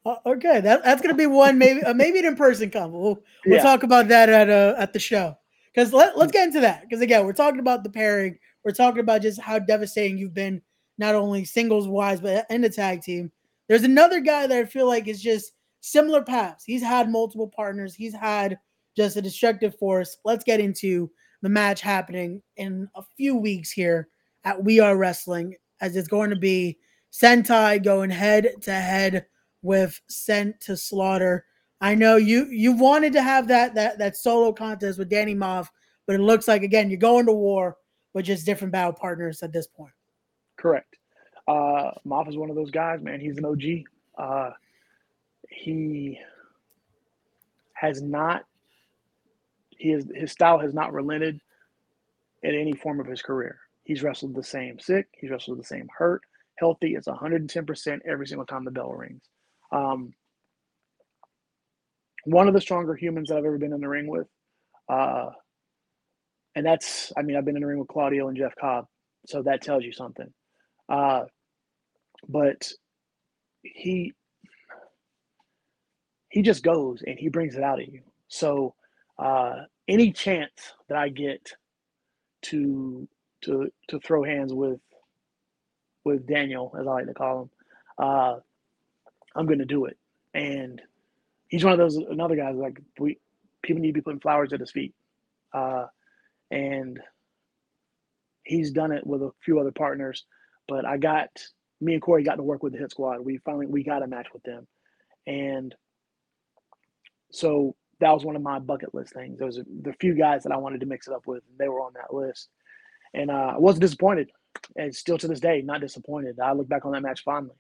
Uh, okay, that, that's gonna be one maybe uh, maybe an in person combo. We'll, we'll yeah. talk about that at uh, at the show because let, let's get into that because again we're talking about the pairing. We're talking about just how devastating you've been, not only singles wise but in the tag team. There's another guy that I feel like is just similar paths. He's had multiple partners. He's had just a destructive force. Let's get into the match happening in a few weeks here at We Are Wrestling, as it's going to be Sentai going head to head with Sent to Slaughter. I know you you wanted to have that that that solo contest with Danny Maff, but it looks like again you're going to war with just different battle partners at this point.
Correct. Uh Maff is one of those guys, man. He's an OG. Uh he has not his his style has not relented in any form of his career. He's wrestled the same sick, he's wrestled the same hurt, healthy. It's 110% every single time the bell rings. Um, one of the stronger humans that I've ever been in the ring with. Uh, and that's, I mean, I've been in the ring with Claudio and Jeff Cobb, so that tells you something. Uh, but he he just goes and he brings it out of you. So uh, any chance that I get to to to throw hands with with Daniel, as I like to call him, uh, I'm going to do it. And he's one of those another guys like we people need to be putting flowers at his feet, uh, and he's done it with a few other partners. But I got me and Corey got to work with the Hit Squad. We finally we got a match with them, and so that was one of my bucket list things. Those was a, the few guys that I wanted to mix it up with. And they were on that list, and uh, I wasn't disappointed. And still to this day, not disappointed. I look back on that match fondly,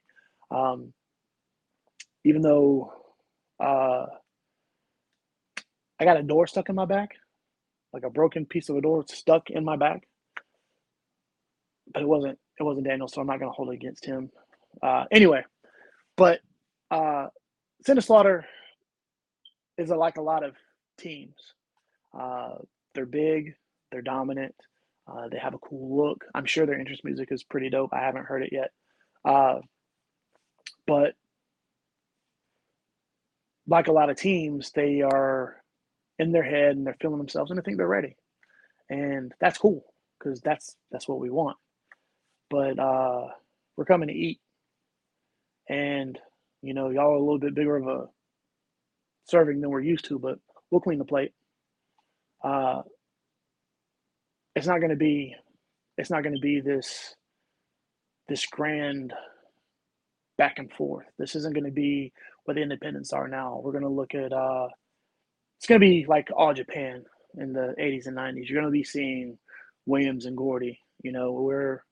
um, even though uh, I got a door stuck in my back, like a broken piece of a door stuck in my back. But it wasn't it wasn't Daniel, so I'm not going to hold it against him. Uh, anyway, but uh, Slaughter is a, like a lot of teams. Uh, they're big, they're dominant, uh, they have a cool look. I'm sure their interest music is pretty dope. I haven't heard it yet. Uh, but like a lot of teams, they are in their head and they're feeling themselves and they think they're ready. And that's cool because that's that's what we want. But uh, we're coming to eat. And, you know, y'all are a little bit bigger of a serving than we're used to, but we'll clean the plate. Uh, it's not going to be it's not going to be this this grand back and forth. This isn't going to be what the independents are now. We're going to look at uh, it's going to be like all Japan in the 80s and 90s. You're going to be seeing Williams and Gordy. You know, we're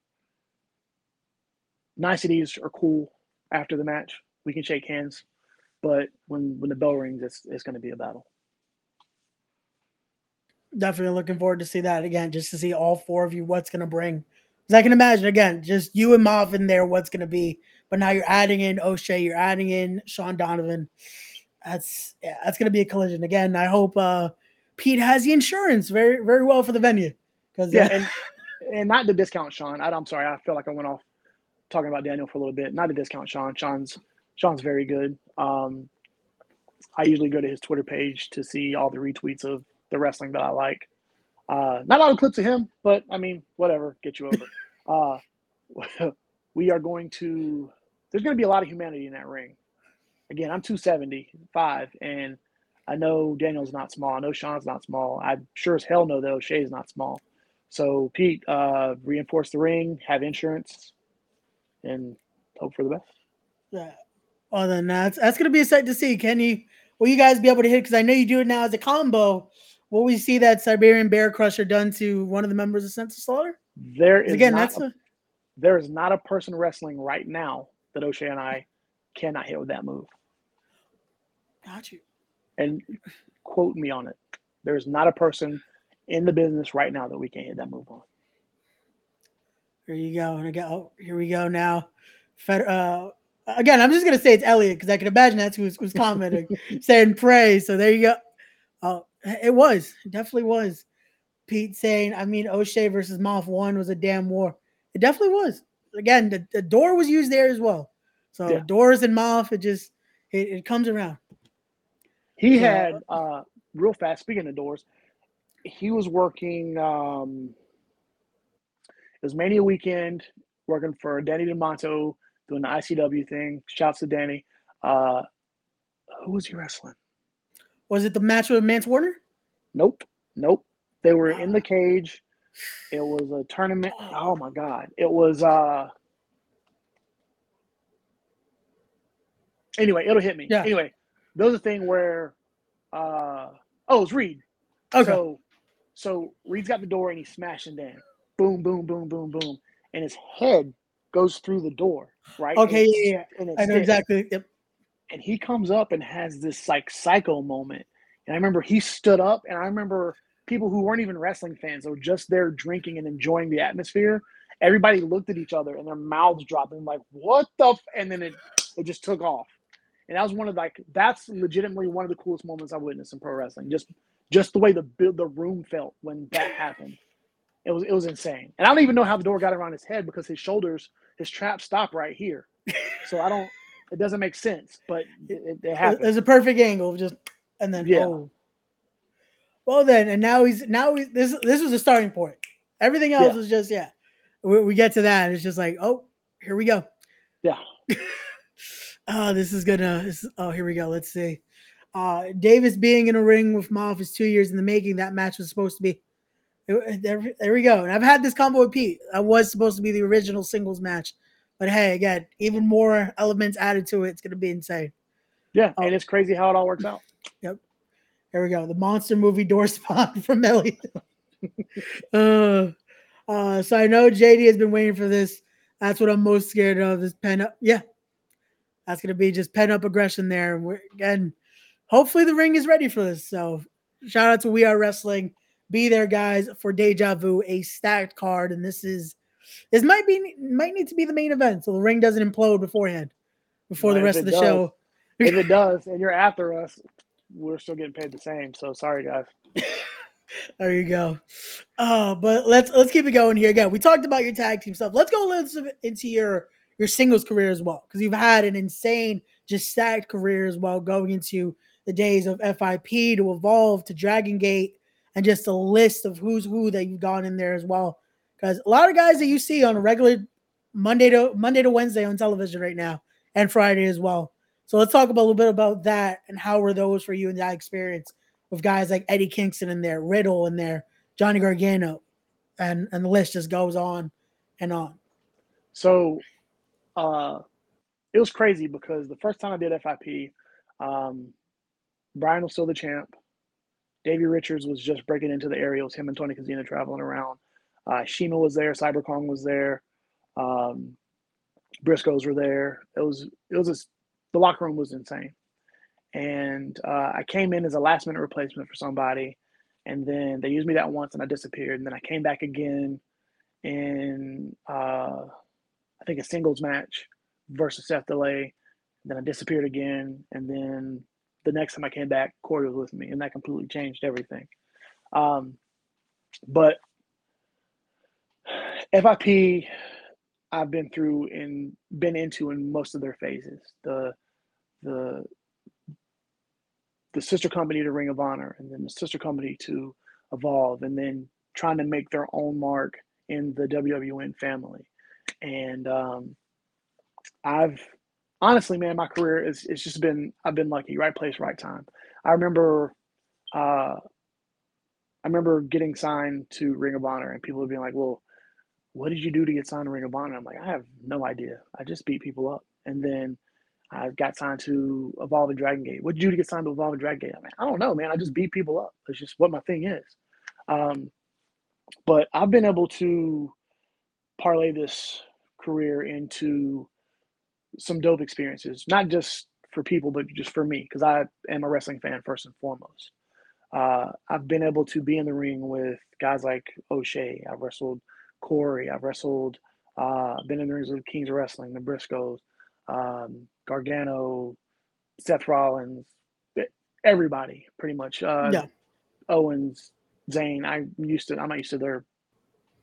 niceties are cool after the match. We can shake hands, but when when the bell rings, it's it's going to be a battle
definitely looking forward to see that again, just to see all four of you what's going to bring. Because I can imagine again, just you and Maff in there, what's going to be. But now you're adding in O'Shea, you're adding in Sean Donovan. That's yeah, that's going to be a collision again. I hope uh, Pete has the insurance very very well for the venue.
Because yeah, and and not to discount Sean. I, I'm sorry, I feel like I went off talking about Daniel for a little bit. Not to discount Sean. Sean's Sean's very good. Um, I usually go to his Twitter page to see all the retweets of the wrestling that I like. Uh, not a lot of clips of him, but I mean, whatever, get you over. uh, we are going to. There's going to be a lot of humanity in that ring. Again, I'm 275, and I know Daniel's not small. I know Sean's not small. I sure as hell know that O'Shea's not small. So Pete, uh, reinforce the ring, have insurance, and hope for the best.
Yeah. Well, then uh, that's that's gonna be a sight to see. Can you? Will you guys be able to hit? Because I know you do it now as a combo. Will we see that Siberian Bear Crusher done to one of the members of Sent to Slaughter?
There is again, that's a, a, there is not a person wrestling right now that O'Shea and I cannot hit with that move.
Got you.
And quote me on it. There is not a person in the business right now that we can't hit that move on.
Here you go. And again, oh, here we go now. Fed, uh, again, I'm just gonna say it's Elliot because I can imagine that's who's, who's commenting, saying praise. So there you go. Oh, it was. It definitely was. Pete saying, I mean, O'Shea versus Maff one was a damn war. It definitely was. Again, the, the door was used there as well. So yeah. doors and Maff, it just it, it comes around.
He so, had uh real fast, speaking of doors, he was working um it was Mania weekend, working for Danny Demanto, doing the ICW thing. Shouts to Danny. Uh who was he wrestling?
Was it the match with Mance Warner?
Nope. Nope. They were in the cage. It was a tournament. Oh my god. It was uh anyway, it'll hit me. Yeah. Anyway, there's a thing where uh oh it's Reed. Okay. So so Reed's got the door and he's smashing down. Boom, boom, boom, boom, boom. And his head goes through the door, right?
Okay, yeah, yeah. I know exactly. Yep
and he comes up and has this like psycho moment. And I remember he stood up, and I remember people who weren't even wrestling fans, they were just there drinking and enjoying the atmosphere. Everybody looked at each other and their mouths dropped and like, what the? F-? And then it it just took off. And that was one of like that's legitimately one of the coolest moments I witnessed in pro wrestling. Just just the way the the room felt when that happened. It was it was insane. And I don't even know how the door got around his head because his shoulders, his trap stopped right here. So I don't it doesn't make sense, but it, it happens.
There's a perfect angle, just and then yeah. Oh. Well then, and now he's now he's, this this was a starting point. Everything else yeah. was just yeah. We, we, get to that, it's just like oh, here we go.
Yeah.
oh, this is gonna. This, oh, here we go. Let's see. Uh, Davis being in a ring with Maff is two years in the making. That match was supposed to be. There, there we go. And I've had this combo with Pete. I was supposed to be the original singles match but hey, again, even more elements added to it. It's going to be insane.
Yeah, and it's crazy how it all works out.
Yep. Here we go. The monster movie door spot from Elliot. uh, uh, so I know JD has been waiting for this. That's what I'm most scared of. This pen up. Yeah, that's gonna be just pen up aggression there. We're, again, hopefully the ring is ready for this. So shout out to We Are Wrestling. Be there, guys, for Deja Vu, a stacked card, and this is this might be might need to be the main event, so the ring doesn't implode beforehand, before the rest of the
does,
show.
if it does, and you're after us, we're still getting paid the same. So sorry, guys.
there you go. Uh, but let's let's keep it going here. Again, we talked about your tag team stuff. Let's go a little bit into your your singles career as well, because you've had an insane, just stacked career as well, going into the days of FIP to evolve to Dragon Gate, and just a list of who's who that you've gone in there as well. Because a lot of guys that you see on a regular Monday to Monday to Wednesday on television right now, and Friday as well. So let's talk about, a little bit about that and how were those for you in that experience with guys like Eddie Kingston in there, Riddle in there, Johnny Gargano, and and the list just goes on and on.
So uh, it was crazy because the first time I did FIP, um, Bryan was still the champ. Davey Richards was just breaking into the area. It was him and Tony Kozina traveling around. Uh, Shima was there. Cyber Kong was there. Um, Briscoes were there. It was it was just, the locker room was insane. And uh, I came in as a last minute replacement for somebody, and then they used me that once, and I disappeared. And then I came back again in uh, I think a singles match versus Seth Delay. Then I disappeared again, and then the next time I came back, Corey was with me, and that completely changed everything. Um, but FIP, I've been through and been into in most of their phases. The the the sister company to Ring of Honor, and then the sister company to Evolve, and then trying to make their own mark in the WWN family and um, I've honestly, man, my career is it's just been I've been lucky, right place, right time. I remember, uh, I remember getting signed to Ring of Honor, and people would be like, "Well, what did you do to get signed to Ring of Honor?" I'm like, I have no idea. I just beat people up, and then I got signed to Evolve and Dragon Gate. What did you do to get signed to Evolve and Dragon Gate? I I don't know, man. I just beat people up. It's just what my thing is. Um, but I've been able to parlay this career into some dope experiences, not just for people, but just for me, because I am a wrestling fan first and foremost. Uh, I've been able to be in the ring with guys like O'Shea. I've wrestled Corey. I've wrestled, uh, been in the rings with Kings of Wrestling, the Briscoes, um, Gargano, Seth Rollins, everybody pretty much. Uh, yeah. Owens, Zayn. I'm used to. I'm not used to their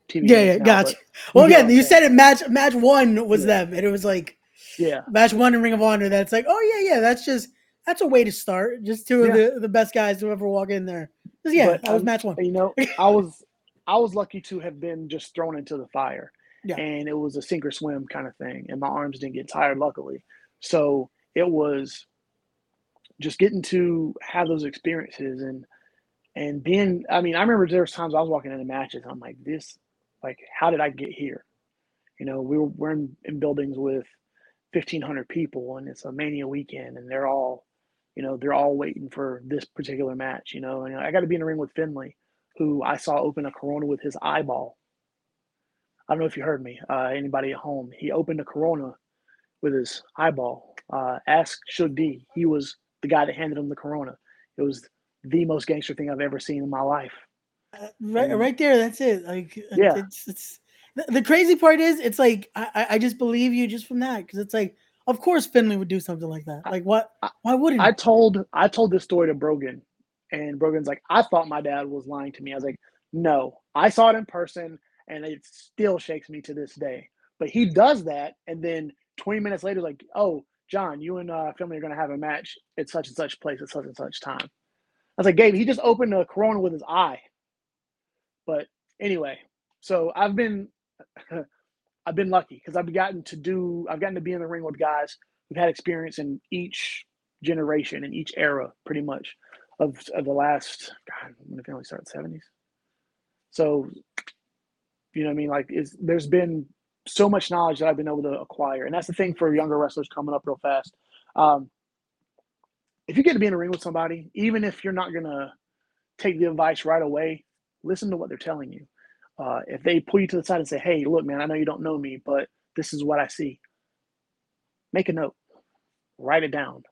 TV. Yeah, yeah, gotcha. Well, again, you said it. Match match one was yeah. them, and it was like,
yeah,
match one in Ring of Honor. That's like, oh yeah, yeah. That's just that's a way to start. Just two yeah. of the, the best guys to ever walk in there. Yeah, but, that was um, match one.
You know, I was I was lucky to have been just thrown into the fire, yeah. and it was a sink or swim kind of thing, and my arms didn't get tired, luckily. So it was just getting to have those experiences and and being i mean i remember there was times i was walking into matches i'm like this like how did i get here you know we were, we're in, in buildings with 1500 people and it's a mania weekend and they're all you know they're all waiting for this particular match you know and i got to be in the ring with finlay who i saw open a corona with his eyeball i don't know if you heard me uh, anybody at home he opened a corona with his eyeball uh, ask Shug D. He was the guy that handed him the corona. It was the most gangster thing I've ever seen in my life.
Uh, right, and, right there. That's it. Like,
yeah,
it's, it's the, the crazy part is, it's like I, I just believe you just from that because it's like, of course, Finlay would do something like that. Like, what? Why wouldn't?
I told I told this story to Brogan, and Brogan's like, I thought my dad was lying to me. I was like, no, I saw it in person, and it still shakes me to this day. But he does that, and then 20 minutes later, like, oh, Jon, you and uh, Finlay are going to have a match at such and such place at such and such time. I was like, Gabe, he just opened a Corona with his eye. But anyway, so I've been I've been lucky because I've gotten to do I've gotten to be in the ring with guys who've had experience in each generation in each era, pretty much of of the last God when did Finlay start seventies. So you know what I mean? Like is there's been so much knowledge that I've been able to acquire, and that's the thing for younger wrestlers coming up real fast. Um, if you get to be in a ring with somebody, even if you're not gonna take the advice right away, listen to what they're telling you. Uh, if they pull you to the side and say, "Hey, look, man, I know you don't know me, but this is what I see," make a note, write it down,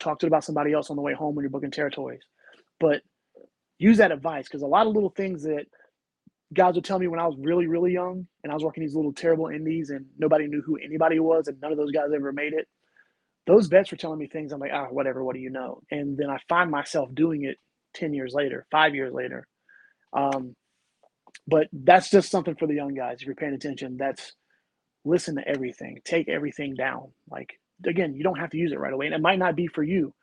talk to about somebody else on the way home when you're booking territories, but use that advice because a lot of little things that guys would tell me when I was really, really young and I was working these little terrible indies and nobody knew who anybody was and none of those guys ever made it. Those vets were telling me things. I'm like, ah, whatever. What do you know? And then I find myself doing it 10 years later, five years later. Um, but that's just something for the young guys. If you're paying attention, that's listen to everything, take everything down. Like, again, you don't have to use it right away. And it might not be for you,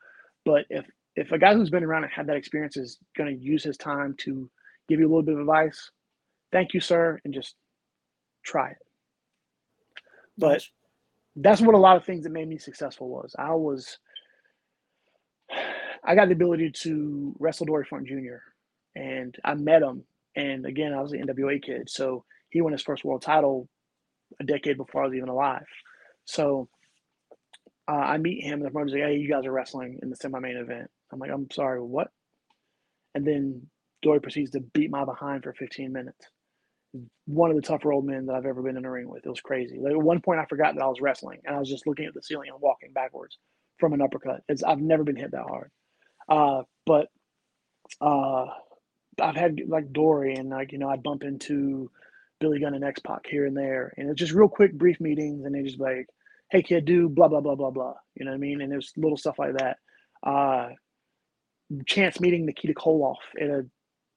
but if, if a guy who's been around and had that experience is going to use his time to give you a little bit of advice, thank you, sir, and just try it. But that's what a lot of things that made me successful was. I was I got the ability to wrestle Dory Funk Jr. and I met him. And again, I was an NWA kid. So he won his first world title a decade before I was even alive. So uh, I meet him and the promoter's like, hey, you guys are wrestling in the semi main event. I'm like, I'm sorry, what? And then Dory proceeds to beat my behind for 15 minutes one of the tougher old men that I've ever been in a ring with. It was crazy. Like at one point, I forgot that I was wrestling, and I was just looking at the ceiling and walking backwards from an uppercut. It's I've never been hit that hard. Uh, but uh, I've had like Dory, and like you know, I bump into Billy Gunn and X Pac here and there, and it's just real quick, brief meetings, and they just like, "Hey kid, do blah blah blah blah blah." You know what I mean? And there's little stuff like that. Uh, chance meeting Nikita Koloff at a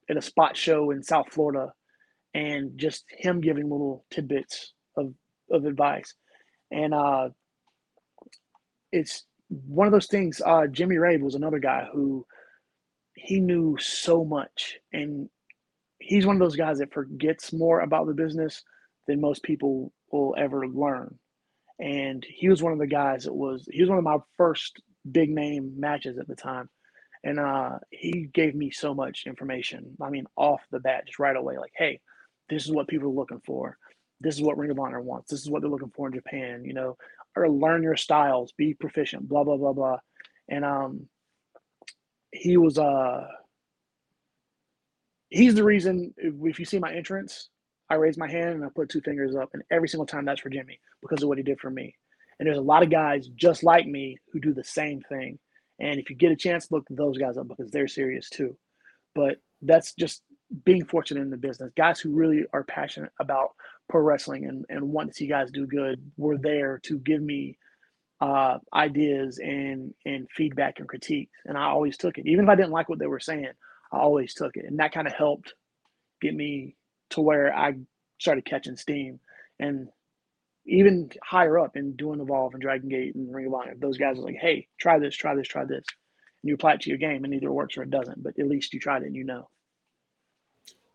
at a spot show in South Florida and just him giving little tidbits of, of advice. And uh, it's one of those things. Uh, Jimmy Rave was another guy who he knew so much, and he's one of those guys that forgets more about the business than most people will ever learn. And he was one of the guys that was he was one of my first big name matches at the time. And uh, he gave me so much information. I mean, off the bat, just right away, like, hey, this is what people are looking for. This is what Ring of Honor wants. This is what they're looking for in Japan, you know, or learn your styles, be proficient, blah, blah, blah, blah. And um he was uh he's the reason if, you see my entrance, I raise my hand and I put two fingers up, and every single time that's for Jimmy because of what he did for me. And there's a lot of guys just like me who do the same thing. And if you get a chance, look those guys up because they're serious too. But that's just being fortunate in the business. Guys who really are passionate about pro wrestling and, and want to see guys do good were there to give me uh, ideas and and feedback and critiques, And I always took it. Even if I didn't like what they were saying, I always took it. And that kind of helped get me to where I started catching steam. And even higher up in doing Evolve and Dragon Gate and Ring of Honor, those guys are like, hey, try this, try this, try this. And you apply it to your game and either it works or it doesn't, but at least you tried it and you know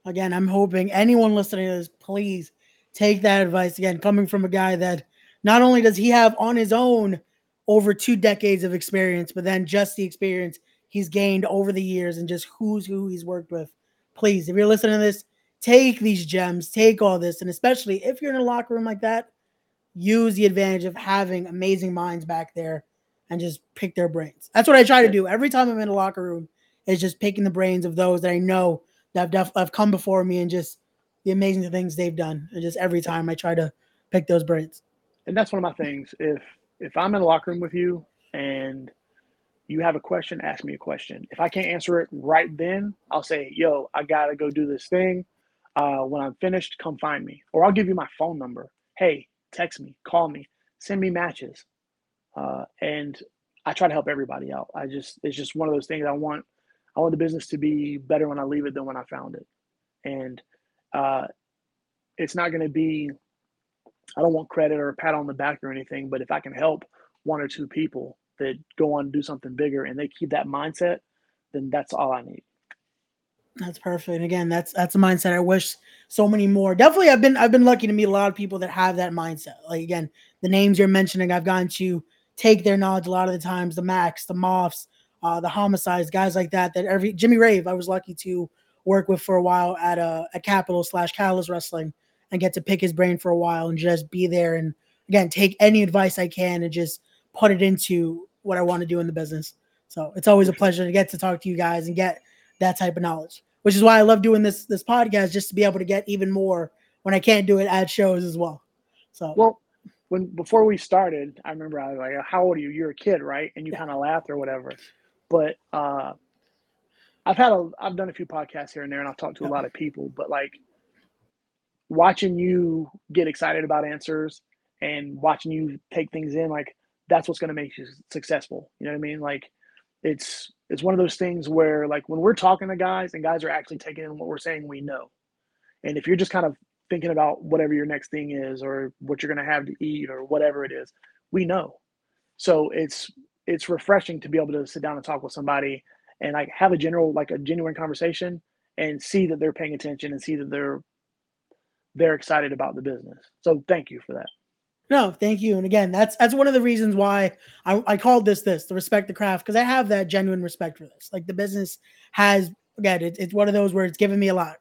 again, I'm hoping anyone listening to this, please take that advice again, coming from a guy that not only does he have on his own over two decades of experience, but then just the experience he's gained over the years and just who's who he's worked with. Please, if you're listening to this, take these gems, take all this, and especially if you're in a locker room like that, use the advantage of having amazing minds back there and just pick their brains. That's what I try to do every time I'm in a locker room. Is just picking the brains of those that I know that have, def- have come before me and just the amazing things they've done. And just every time I try to pick those brains.
And that's one of my things. If if I'm in a locker room with you and you have a question, ask me a question. If I can't answer it right then, I'll say, "Yo, I gotta go do this thing. Uh, when I'm finished, come find me, or I'll give you my phone number. Hey, text me, call me, send me matches." Uh, and I try to help everybody out. I just it's just one of those things I want I want the business to be better when I leave it than when I found it. And uh, it's not going to be, I don't want credit or a pat on the back or anything, but if I can help one or two people that go on do something bigger and they keep that mindset, then that's all I need.
That's perfect. And again, that's that's a mindset I wish so many more. Definitely I've been I've been lucky to meet a lot of people that have that mindset. Like again, the names you're mentioning, I've gotten to take their knowledge a lot of the times, the Max, the Maffs, uh, the homicides, guys like that. That every Jimmy Rave, I was lucky to work with for a while at a, a Capital slash Catalyst Wrestling and get to pick his brain for a while and just be there and again take any advice I can and just put it into what I want to do in the business. So it's always a pleasure to get to talk to you guys and get that type of knowledge, which is why I love doing this this podcast just to be able to get even more when I can't do it at shows as well. So
well, when before we started, I remember I was like, "How old are you? You're a kid, right?" And you yeah. kind of laughed or whatever. But uh, I've had a I've done a few podcasts here and there, and I've talked to a lot of people. But like watching you get excited about answers and watching you take things in, like that's what's going to make you successful. You know what I mean? Like it's it's one of those things where like when we're talking to guys and guys are actually taking in what we're saying, we know. And if you're just kind of thinking about whatever your next thing is or what you're going to have to eat or whatever it is, we know. So it's it's refreshing to be able to sit down and talk with somebody and like have a general like a genuine conversation and see that they're paying attention and see that they're they're excited about the business. So thank you for that.
No, thank you. And again, that's that's one of the reasons why I, I called this this the respect the craft because I have that genuine respect for this. Like the business has again, it, it's one of those where it's given me a lot,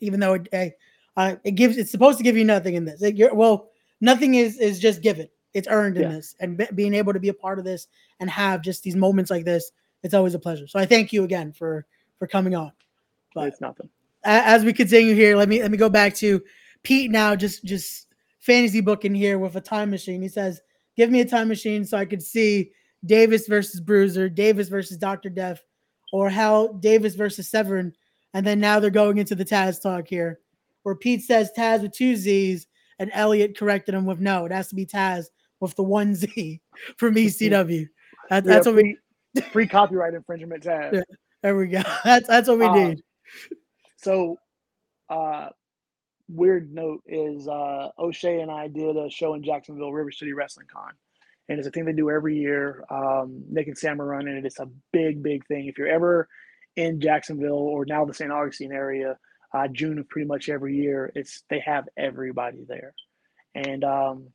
even though it uh, it gives it's supposed to give you nothing in this. It, well, nothing is is just given. It's earned in yeah. this, and be, being able to be a part of this and have just these moments like this, it's always a pleasure. So I thank you again for for coming on.
But it's nothing.
As we continue here, let me let me go back to Pete now. Just just fantasy book in here with a time machine. He says, "Give me a time machine so I could see Davis versus Bruiser, Davis versus Doctor Death, or how Davis versus Severn." And then now they're going into the Taz talk here, where Pete says Taz with two Z's, and Elliot corrected him with no. It has to be Taz with the one Z from ECW. That, that's yeah, what we
free copyright infringement tab. Yeah,
there we go. That's that's what we um, need.
So, uh, weird note is uh, O'Shea and I did a show in Jacksonville, River City Wrestling Con, and it's a thing they do every year. Um, Nick and Sam are running it. It's a big, big thing. If you're ever in Jacksonville or now the St. Augustine area, uh, June of pretty much every year, it's they have everybody there, and um,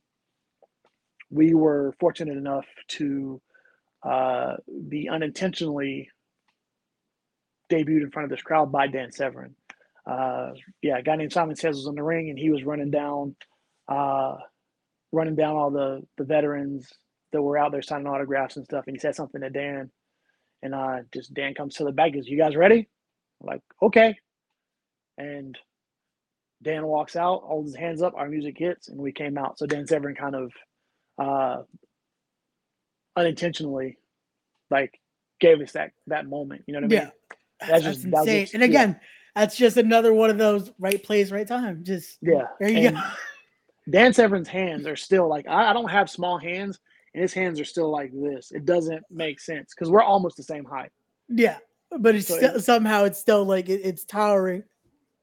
we were fortunate enough to uh, be unintentionally debuted in front of this crowd by Dan Severn. Uh, yeah, a guy named Simon Says was in the ring, and he was running down, uh, running down all the the veterans that were out there signing autographs and stuff. And he said something to Dan, and uh, just Dan comes to the back, goes, "You guys ready?" I'm like, okay. And Dan walks out, holds his hands up, our music hits, and we came out. So Dan Severn kind of uh, unintentionally like gave us that that moment. You know what I mean?
Yeah. That's, that's just insane. That just, and again, yeah. That's just another one of those right place, right time. Just
yeah.
There you and go.
Dan Severn's hands are still like I, I, don't have small hands, and his hands are still like this. It doesn't make sense because we're almost the same height.
Yeah, but it's so still, it, somehow it's still like it, it's towering.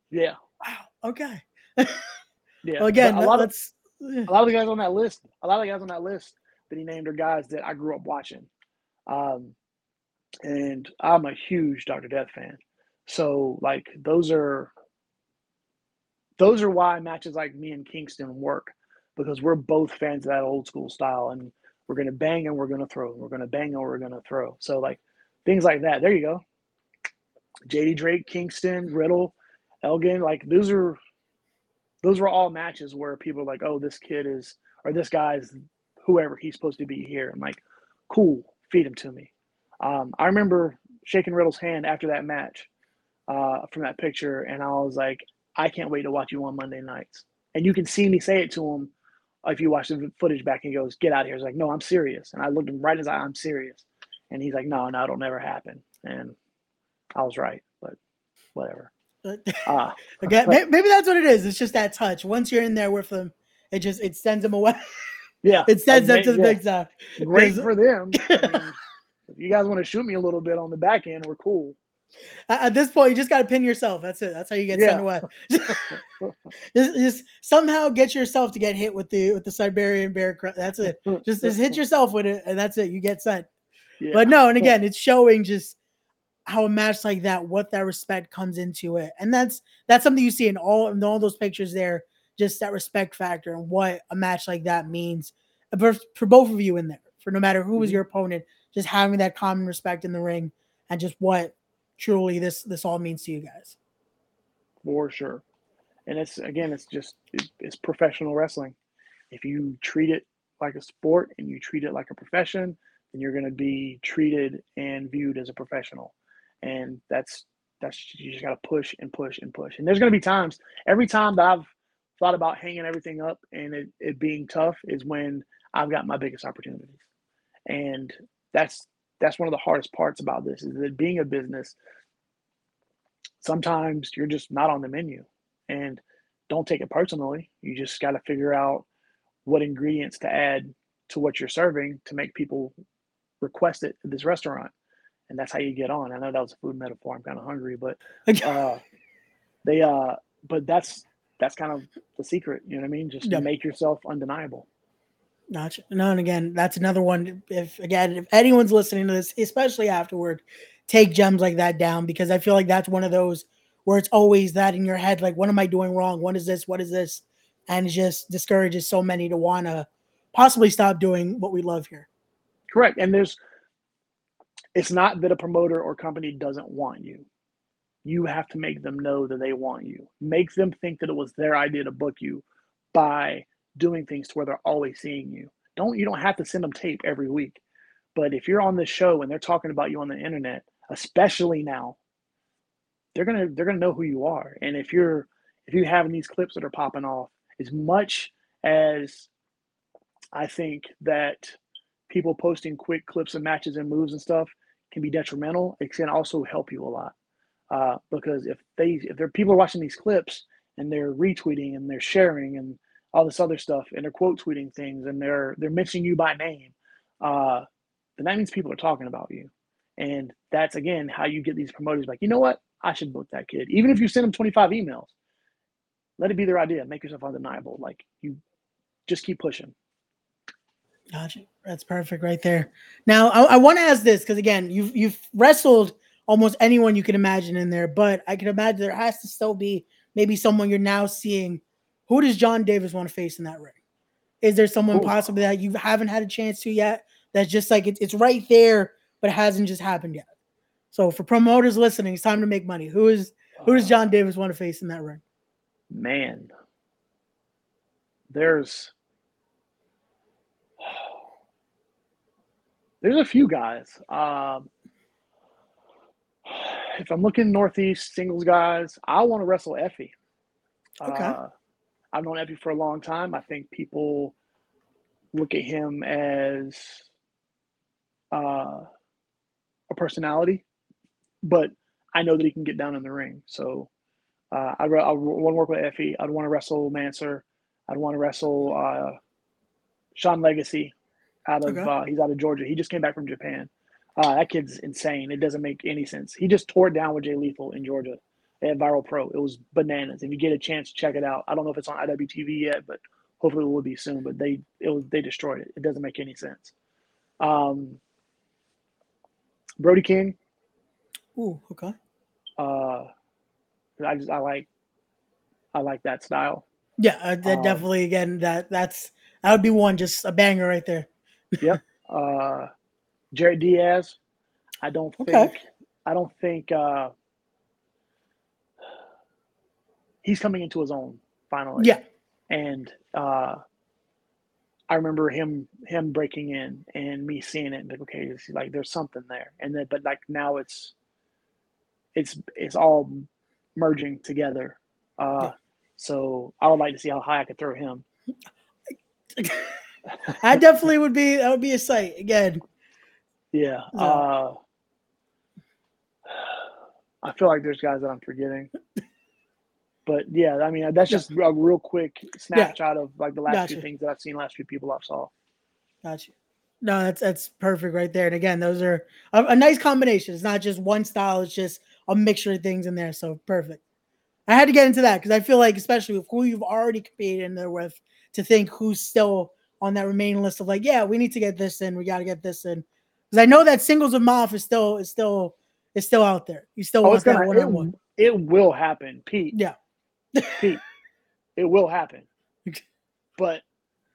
Yeah.
Wow. Okay.
yeah. Well, again, a lot of a lot of the guys on that list, a lot of the guys on that list that he named are guys that I grew up watching. Um, and I'm a huge Dr. Death fan. So like those are those are why matches like me and Kingston work because we're both fans of that old school style and we're gonna bang and we're gonna throw. We're gonna bang and we're gonna throw. So like things like that. There you go. JD Drake, Kingston, Riddle, Elgin, like those are those were all matches where people are like, oh, this kid is or this guy's whoever he's supposed to be here. I'm like, cool, feed him to me. Um, I remember shaking Riddle's hand after that match uh, from that picture, and I was like, I can't wait to watch you on Monday nights. And you can see me say it to him if you watch the footage back. And he goes, "Get out of here!" He's like, "No, I'm serious." And I looked him right in his eye. I'm serious. And he's like, "No, no, it'll never happen." And I was right, but whatever.
Uh, okay, maybe that's what it is. It's just that touch. Once you're in there with them, it just it sends them away.
Yeah,
it sends them to the yeah. big time.
Great for them. I mean, if you guys want to shoot me a little bit on the back end, we're cool.
At this point, you just got to pin yourself. That's it. That's how you get yeah. sent away. just, just, somehow get yourself to get hit with the with the Siberian bear. That's it. Just, just hit yourself with it, and that's it. You get sent. Yeah. But no, and again, it's showing just how a match like that, what that respect comes into it, and that's that's something you see in all in all those pictures there. Just that respect factor and what a match like that means for, for both of you in there. For no matter who was mm-hmm. your opponent, just having that common respect in the ring and just what truly this this all means to you guys.
For sure, and it's again, it's just it's professional wrestling. If you treat it like a sport and you treat it like a profession, then you're going to be treated and viewed as a professional, and that's that's you just got to push and push and push. And there's going to be times every time that I've thought about hanging everything up and it, it being tough is when I've got my biggest opportunities. And that's that's one of the hardest parts about this is that being a business sometimes you're just not on the menu and don't take it personally. You just got to figure out what ingredients to add to what you're serving to make people request it at this restaurant. And that's how you get on. I know that was a food metaphor. I'm kind of hungry, but uh, they uh but that's that's kind of the secret, you know what I mean? Just yep. make yourself undeniable.
Gotcha. No, and again, that's another one. If again, if anyone's listening to this, especially afterward, take gems like that down because I feel like that's one of those where it's always that in your head, like, what am I doing wrong? What is this? What is this? And it just discourages so many to want to possibly stop doing what we love here.
Correct. And there's, it's not that a promoter or company doesn't want you. You have to make them know that they want you. Make them think that it was their idea to book you by doing things to where they're always seeing you. Don't you don't have to send them tape every week. But if you're on this show and they're talking about you on the internet, especially now, they're gonna they're gonna know who you are. And if you're if you having these clips that are popping off, as much as I think that people posting quick clips of matches and moves and stuff can be detrimental, it can also help you a lot. Uh, because if they if there people are watching these clips and they're retweeting and they're sharing and all this other stuff and they're quote tweeting things and they're they're mentioning you by name, uh, then that means people are talking about you. And that's again how you get these promoters like, you know what? I should book that kid. Even if you send them 25 emails, let it be their idea. Make yourself undeniable. Like you just keep pushing.
Gotcha. That's perfect right there. Now I, I want to ask this because again, you've you've wrestled almost anyone you can imagine in there, but I can imagine there has to still be maybe someone you're now seeing. Who does Jon Davis want to face in that ring? Is there someone Ooh. possibly that you haven't had a chance to yet? That's just like it's, it's right there, but it hasn't just happened yet. So for promoters listening, it's time to make money. Who is who does Jon Davis want to face in that ring?
Man, there's there's a few guys. Um, if I'm looking Northeast singles guys, I want to wrestle Effy. Okay. Uh, I've known Effy for a long time. I think people look at him as uh, a personality but I know that he can get down in the ring. So uh, I, I want to work with Effy. I'd want to wrestle Mansoor. I'd want to wrestle uh, Sean Legacy out of okay. uh, he's out of Georgia. He just came back from Japan. Uh, that kid's insane. It doesn't make any sense. He just tore it down with Jay Lethal in Georgia at Viral Pro. It was bananas. If you get a chance, to check it out. I don't know if it's on IWTV yet, but hopefully it will be soon. But they it was they destroyed it. It doesn't make any sense. Um, Brody King,
Ooh, okay.
Uh, I just I like I like that style.
Yeah, uh, that um, definitely again that that's that would be one just a banger right there.
yep. Uh, Jared Diaz. I don't okay. think I don't think uh, he's coming into his own finally.
Yeah.
And uh, I remember him him breaking in and me seeing it and like, okay, like there's something there. And then but like now it's it's it's all merging together. Uh, yeah. So I would like to see how high I could throw him.
I definitely would be. That would be a sight again.
Yeah. Uh, I feel like there's guys that I'm forgetting. But yeah, I mean that's just a real quick snapshot yeah. of like the last gotcha. few things that I've seen, last few people I've saw.
Gotcha. No, that's that's perfect right there. And again, those are a, a nice combination. It's not just one style; it's just a mixture of things in there. So perfect. I had to get into that because I feel like, especially with who you've already competed in there with, to think who's still on that remaining list of like, yeah, we need to get this in, we got to get this in, because I know that singles of Maff is still is still is still out there. You still oh, want that one on one.
It will happen, Pete.
Yeah,
Pete. It will happen, but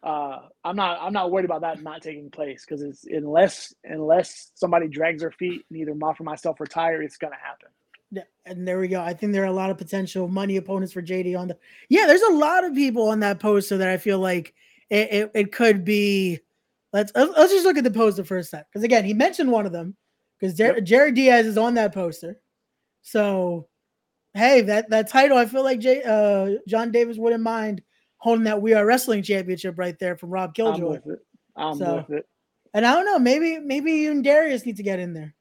uh, I'm not I'm not worried about that not taking place because it's unless unless somebody drags their feet and either Maff or myself retire, it's gonna happen.
Yeah, and there we go. I think there are a lot of potential money opponents for JD on the. Yeah, there's a lot of people on that poster that I feel like it, it, it could be. Let's let's just look at the poster for a sec, because again, he mentioned one of them, because Jer- yep. Jared Diaz is on that poster. So, hey, that that title, I feel like Jay, uh, Jon Davis wouldn't mind holding that We Are Wrestling Championship right there from Rob Killjoy.
I'm with it. I'm so, with it.
And I don't know, maybe maybe you and Darius need to get in there.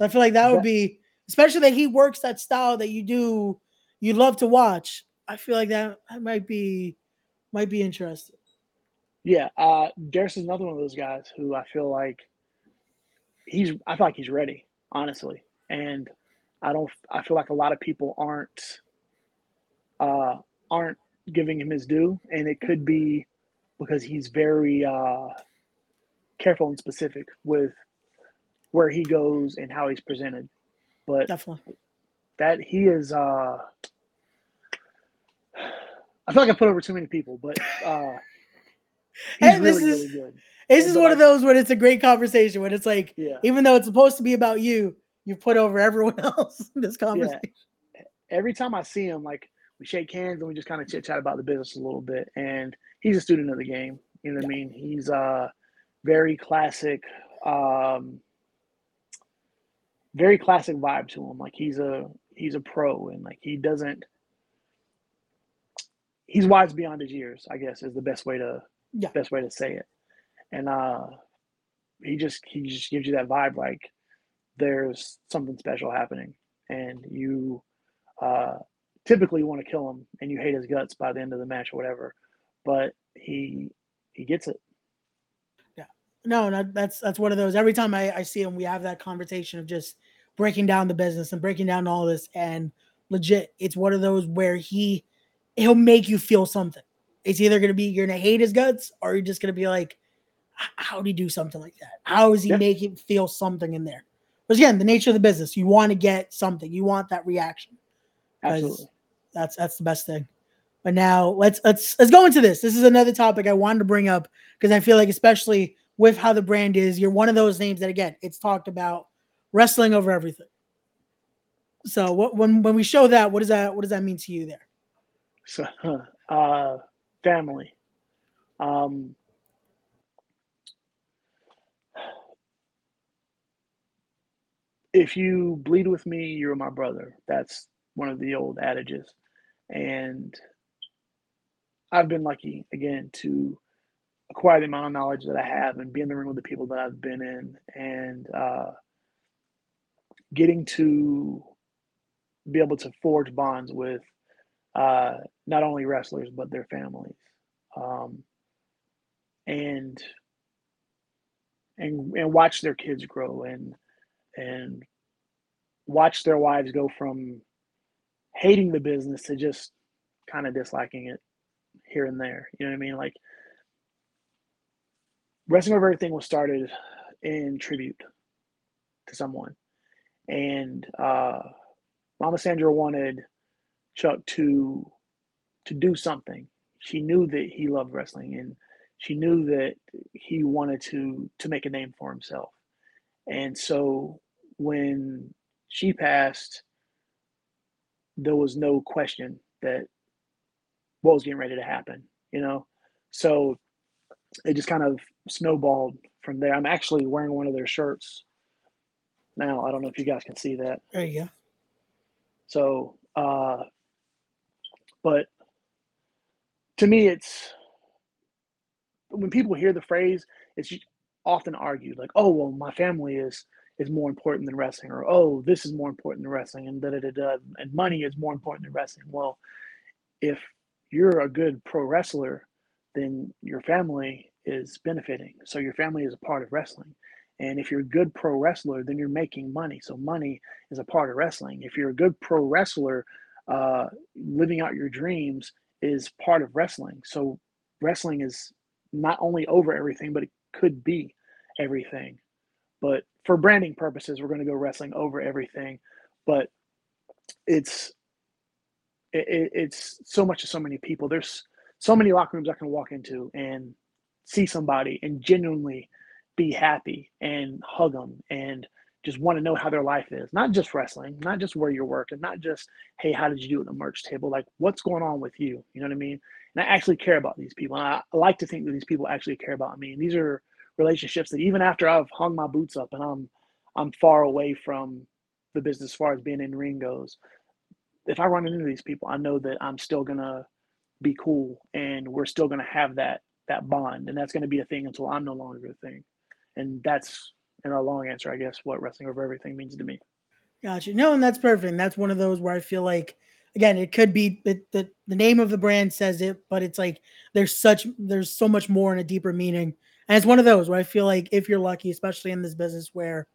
I feel like that would be especially that he works that style that you do, you love to watch. I feel like that, that might be might be interesting.
Yeah, uh Darius is another one of those guys who I feel like he's I feel like he's ready, honestly. And I don't I feel like a lot of people aren't uh aren't giving him his due and it could be because he's very uh careful and specific with where he goes and how he's presented. But
Definitely.
that he is uh I feel like I put over too many people, but uh he's
Hey,
really,
is-
really good.
This
And
is one of those when it's a great conversation when it's like
Yeah.
even though it's supposed to be about you, you put over everyone else in this conversation.
every time I see him, like we shake hands and we just kind of chit chat about the business a little bit. And he's a student of the game. You know what I mean? He's a very classic, um very classic vibe to him. Like he's a he's a pro and like he doesn't he's wise beyond his years, I guess is the best way to
Yeah.
best way to say it. And uh he just he just gives you that vibe like there's something special happening and you uh, typically want to kill him and you hate his guts by the end of the match or whatever. But he he gets it.
No, no, that's that's one of those. Every time I, I see him, we have that conversation of just breaking down the business and breaking down all this. And legit, it's one of those where he he'll make you feel something. It's either gonna be you're gonna hate his guts or you're just gonna be like, how did he do something like that? How is he
Yeah.
make it feel something in there? But again, the nature of the business, you want to get something, you want that reaction.
Absolutely.
That's that's the best thing. But now let's let's let's go into this. This is another topic I wanted to bring up because I feel like especially with how the brand is, you're one of those names that again it's talked about wrestling over everything. So what when when we show that, what does that what does that mean to you there?
So uh family. Um if you bleed with me, you're my brother. That's one of the old adages. And I've been lucky again to acquire the amount of knowledge that I have and be in the room with the people that I've been in and uh, getting to be able to forge bonds with uh, not only wrestlers but their families um, and and and watch their kids grow and and watch their wives go from hating the business to just kind of disliking it here and there. You know what I mean? Like Wrestling Over Everything was started in tribute to someone. And uh, Mama Sandra wanted Chuck to to do something. She knew that he loved wrestling and she knew that he wanted to to make a name for himself. And so when she passed, there was no question that what was getting ready to happen, you know? So it just kind of snowballed from there. I'm actually wearing one of their shirts now. I don't know if you guys can see that.
There you go.
So, uh, but to me, it's when people hear the phrase, it's often argued like, "Oh, well, my family is is more important than wrestling," or "Oh, this is more important than wrestling," and da da da da, and money is more important than wrestling. Well, if you're a good pro wrestler, then your family is benefiting. So your family is a part of wrestling. And if you're a good pro wrestler, then you're making money. So money is a part of wrestling. If you're a good pro wrestler, uh, living out your dreams is part of wrestling. So wrestling is not only over everything, but it could be everything. But for branding purposes, we're going to go wrestling over everything. But it's it, it- it's so much to so many people. There's so many locker rooms I can walk into and see somebody and genuinely be happy and hug them and just want to know how their life is. Not just wrestling, not just where you're working, not just hey, how did you do at the merch table? Like what's going on with you? You know what I mean? And I actually care about these people. And I like to think that these people actually care about me. And these are relationships that even after I've hung my boots up and I'm I'm far away from the business as far as being in ring goes, if I run into these people, I know that I'm still gonna be cool and we're still gonna have that that bond, and that's gonna be a thing until I'm no longer a thing. And that's in a long answer, I guess, what wrestling over everything means to me.
Gotcha. No, and that's perfect. And that's one of those where I feel like, again, it could be that the the name of the brand says it, but it's like there's such there's so much more and a deeper meaning. And it's one of those where I feel like if you're lucky, especially in this business where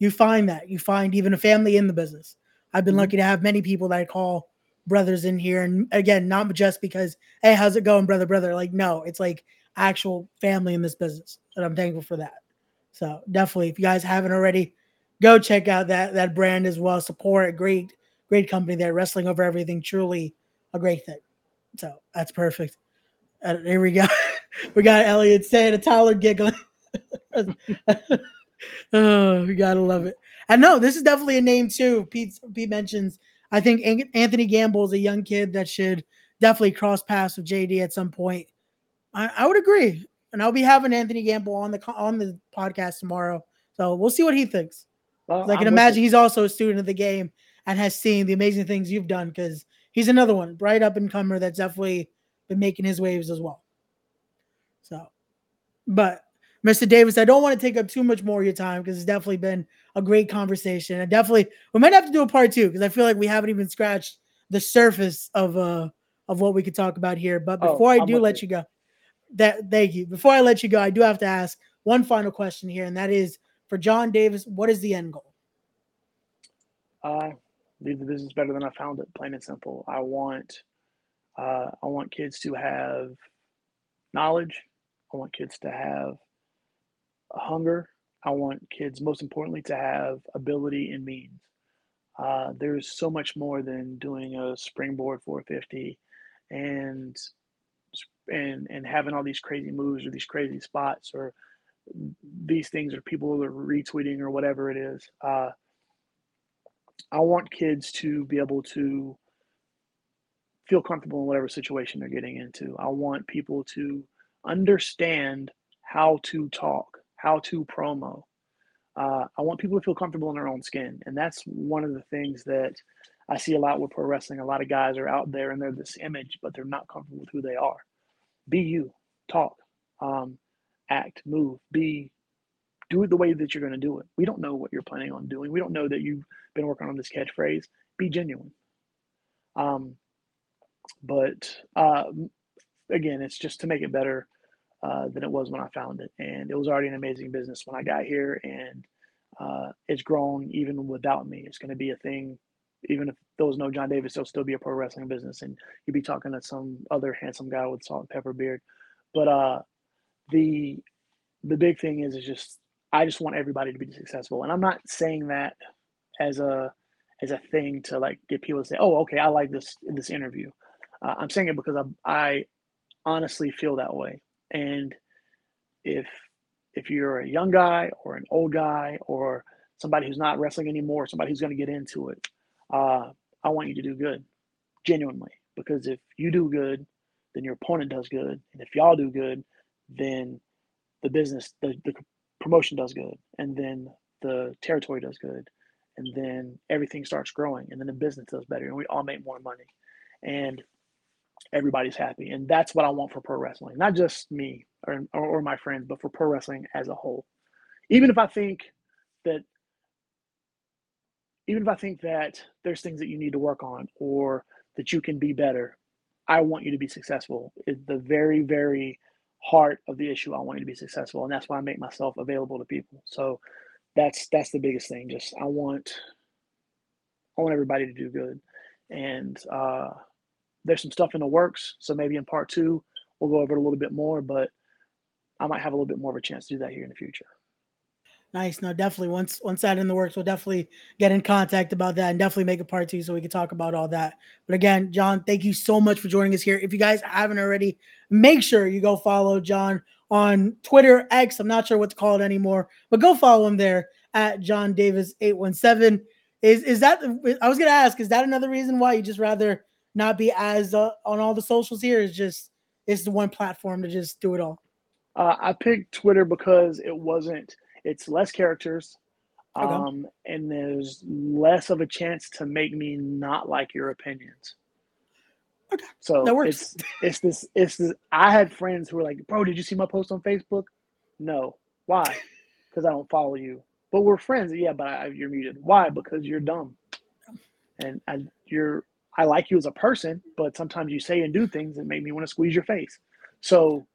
you find that you find even a family in the business. I've been mm-hmm. lucky to have many people that I call brothers in here, and again, not just because hey, how's it going, brother, brother? Like no, it's like actual family in this business, and I'm thankful for that. So definitely, if you guys haven't already, go check out that that brand as well. Support a great great company there. Wrestling over everything, truly a great thing. So that's perfect. Uh, here we go. we got Elliot saying a Tyler giggling. oh, we gotta love it. I know this is definitely a name too. Pete Pete mentions. I think Anthony Gamble is a young kid that should definitely cross paths with JD at some point. I, I would agree, and I'll be having Anthony Gamble on the on the podcast tomorrow. So we'll see what he thinks. Well, I can I'm imagine he's also a student of the game and has seen the amazing things you've done because he's another one, bright up and comer that's definitely been making his waves as well. So, but Mr. Davis, I don't want to take up too much more of your time because it's definitely been a great conversation. And definitely, we might have to do a part two because I feel like we haven't even scratched the surface of uh of what we could talk about here. But oh, before oh, I do let you go, that thank you. Before I let you go, I do have to ask one final question here, and that is for Jon Davis, what is the end goal?
Uh, leave the business better than I found it. Plain and simple. I want, uh, I want kids to have knowledge. I want kids to have hunger. I want kids, most importantly, to have ability and means. Uh, there's so much more than doing a springboard 450 and and and having all these crazy moves or these crazy spots or these things or people are retweeting or whatever it is. Uh, I want kids to be able to feel comfortable in whatever situation they're getting into. I want people to understand how to talk, how to promo. Uh, I want people to feel comfortable in their own skin. And that's one of the things that I see a lot with pro wrestling. A lot of guys are out there and they're this image, but they're not comfortable with who they are. Be you, talk, um, act, move, be do it the way that you're going to do it. We don't know what you're planning on doing. We don't know that you've been working on this catchphrase. Be genuine. Um, but uh, again, it's just to make it better uh, than it was when I found it. And it was already an amazing business when I got here, and uh, it's grown even without me. It's going to be a thing. Even if was no Jon Davis, there'll still be a pro wrestling business, and you'd be talking to some other handsome guy with salt and pepper beard. But uh, the the big thing is is just I just want everybody to be successful. And I'm not saying that as a as a thing to like get people to say, "Oh, okay, I like this this interview." Uh, I'm saying it because I, I honestly feel that way. And if if you're a young guy or an old guy or somebody who's not wrestling anymore, somebody who's going to get into it, uh, I want you to do good, genuinely. Because if you do good, then your opponent does good, and if y'all do good, then the business, the, the promotion does good, and then the territory does good, and then everything starts growing, and then the business does better, and we all make more money, and everybody's happy, and that's what I want for pro wrestling, not just me or, or, my friends, but for pro wrestling as a whole. Even if I think that even if I think that there's things that you need to work on or that you can be better, I want you to be successful. It's the very, very heart of the issue. I want you to be successful, and that's why I make myself available to people. So that's that's the biggest thing. Just I want I want everybody to do good, and uh, there's some stuff in the works. So maybe in part two we'll go over it a little bit more, but I might have a little bit more of a chance to do that here in the future.
Nice. No, definitely. Once once that in the works, we'll definitely get in contact about that and definitely make a part two so we can talk about all that. But again, Jon, thank you so much for joining us here. If you guys haven't already, make sure you go follow Jon on Twitter, X. I'm not sure what to call it anymore, but go follow him there at Jon Davis 817. Is is that I was gonna ask, is that another reason why you just rather not be as uh, on all the socials here? Is just it's the one platform to just do it all.
Uh, I picked Twitter because it wasn't it's less characters, okay. um, and there's less of a chance to make me not like your opinions.
Okay.
So that works. It's, it's this. It's this. I had friends who were like, "Bro, did you see my post on Facebook?" No. Why? Because I don't follow you. But we're friends. Yeah, but I, you're muted. Why? Because you're dumb, and I, you're I like you as a person, but sometimes you say and do things that make me want to squeeze your face. So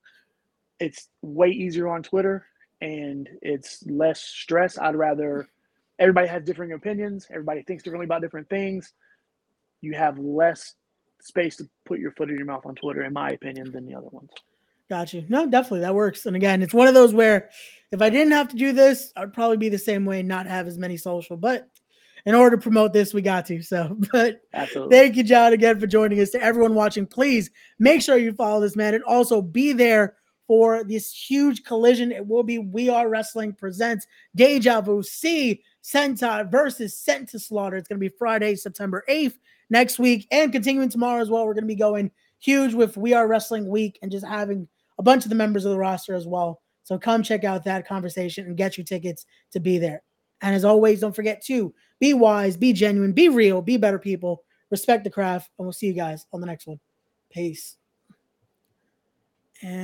it's way easier on Twitter and it's less stress. I'd rather everybody has different opinions, everybody thinks differently about different things. You have less space to put your foot in your mouth on Twitter, in my opinion, than the other ones.
Got you. No, definitely that works. And again, it's one of those where if I didn't have to do this, I'd probably be the same way not have as many social. But in order to promote this, we got to. So, but Absolutely. thank you, Jon, again for joining us. To everyone watching, please make sure you follow this man and also be there for this huge collision. It will be We Are Wrestling presents Deja Vu C Sentai versus Sent to Slaughter. It's going to be Friday, September 8th next week, and continuing tomorrow as well. We're going to be going huge with We Are Wrestling Week and just having a bunch of the members of the roster as well. So come check out that conversation and get your tickets to be there. And as always, don't forget to be wise, be genuine, be real, be better people, respect the craft, and we'll see you guys on the next one. Peace. And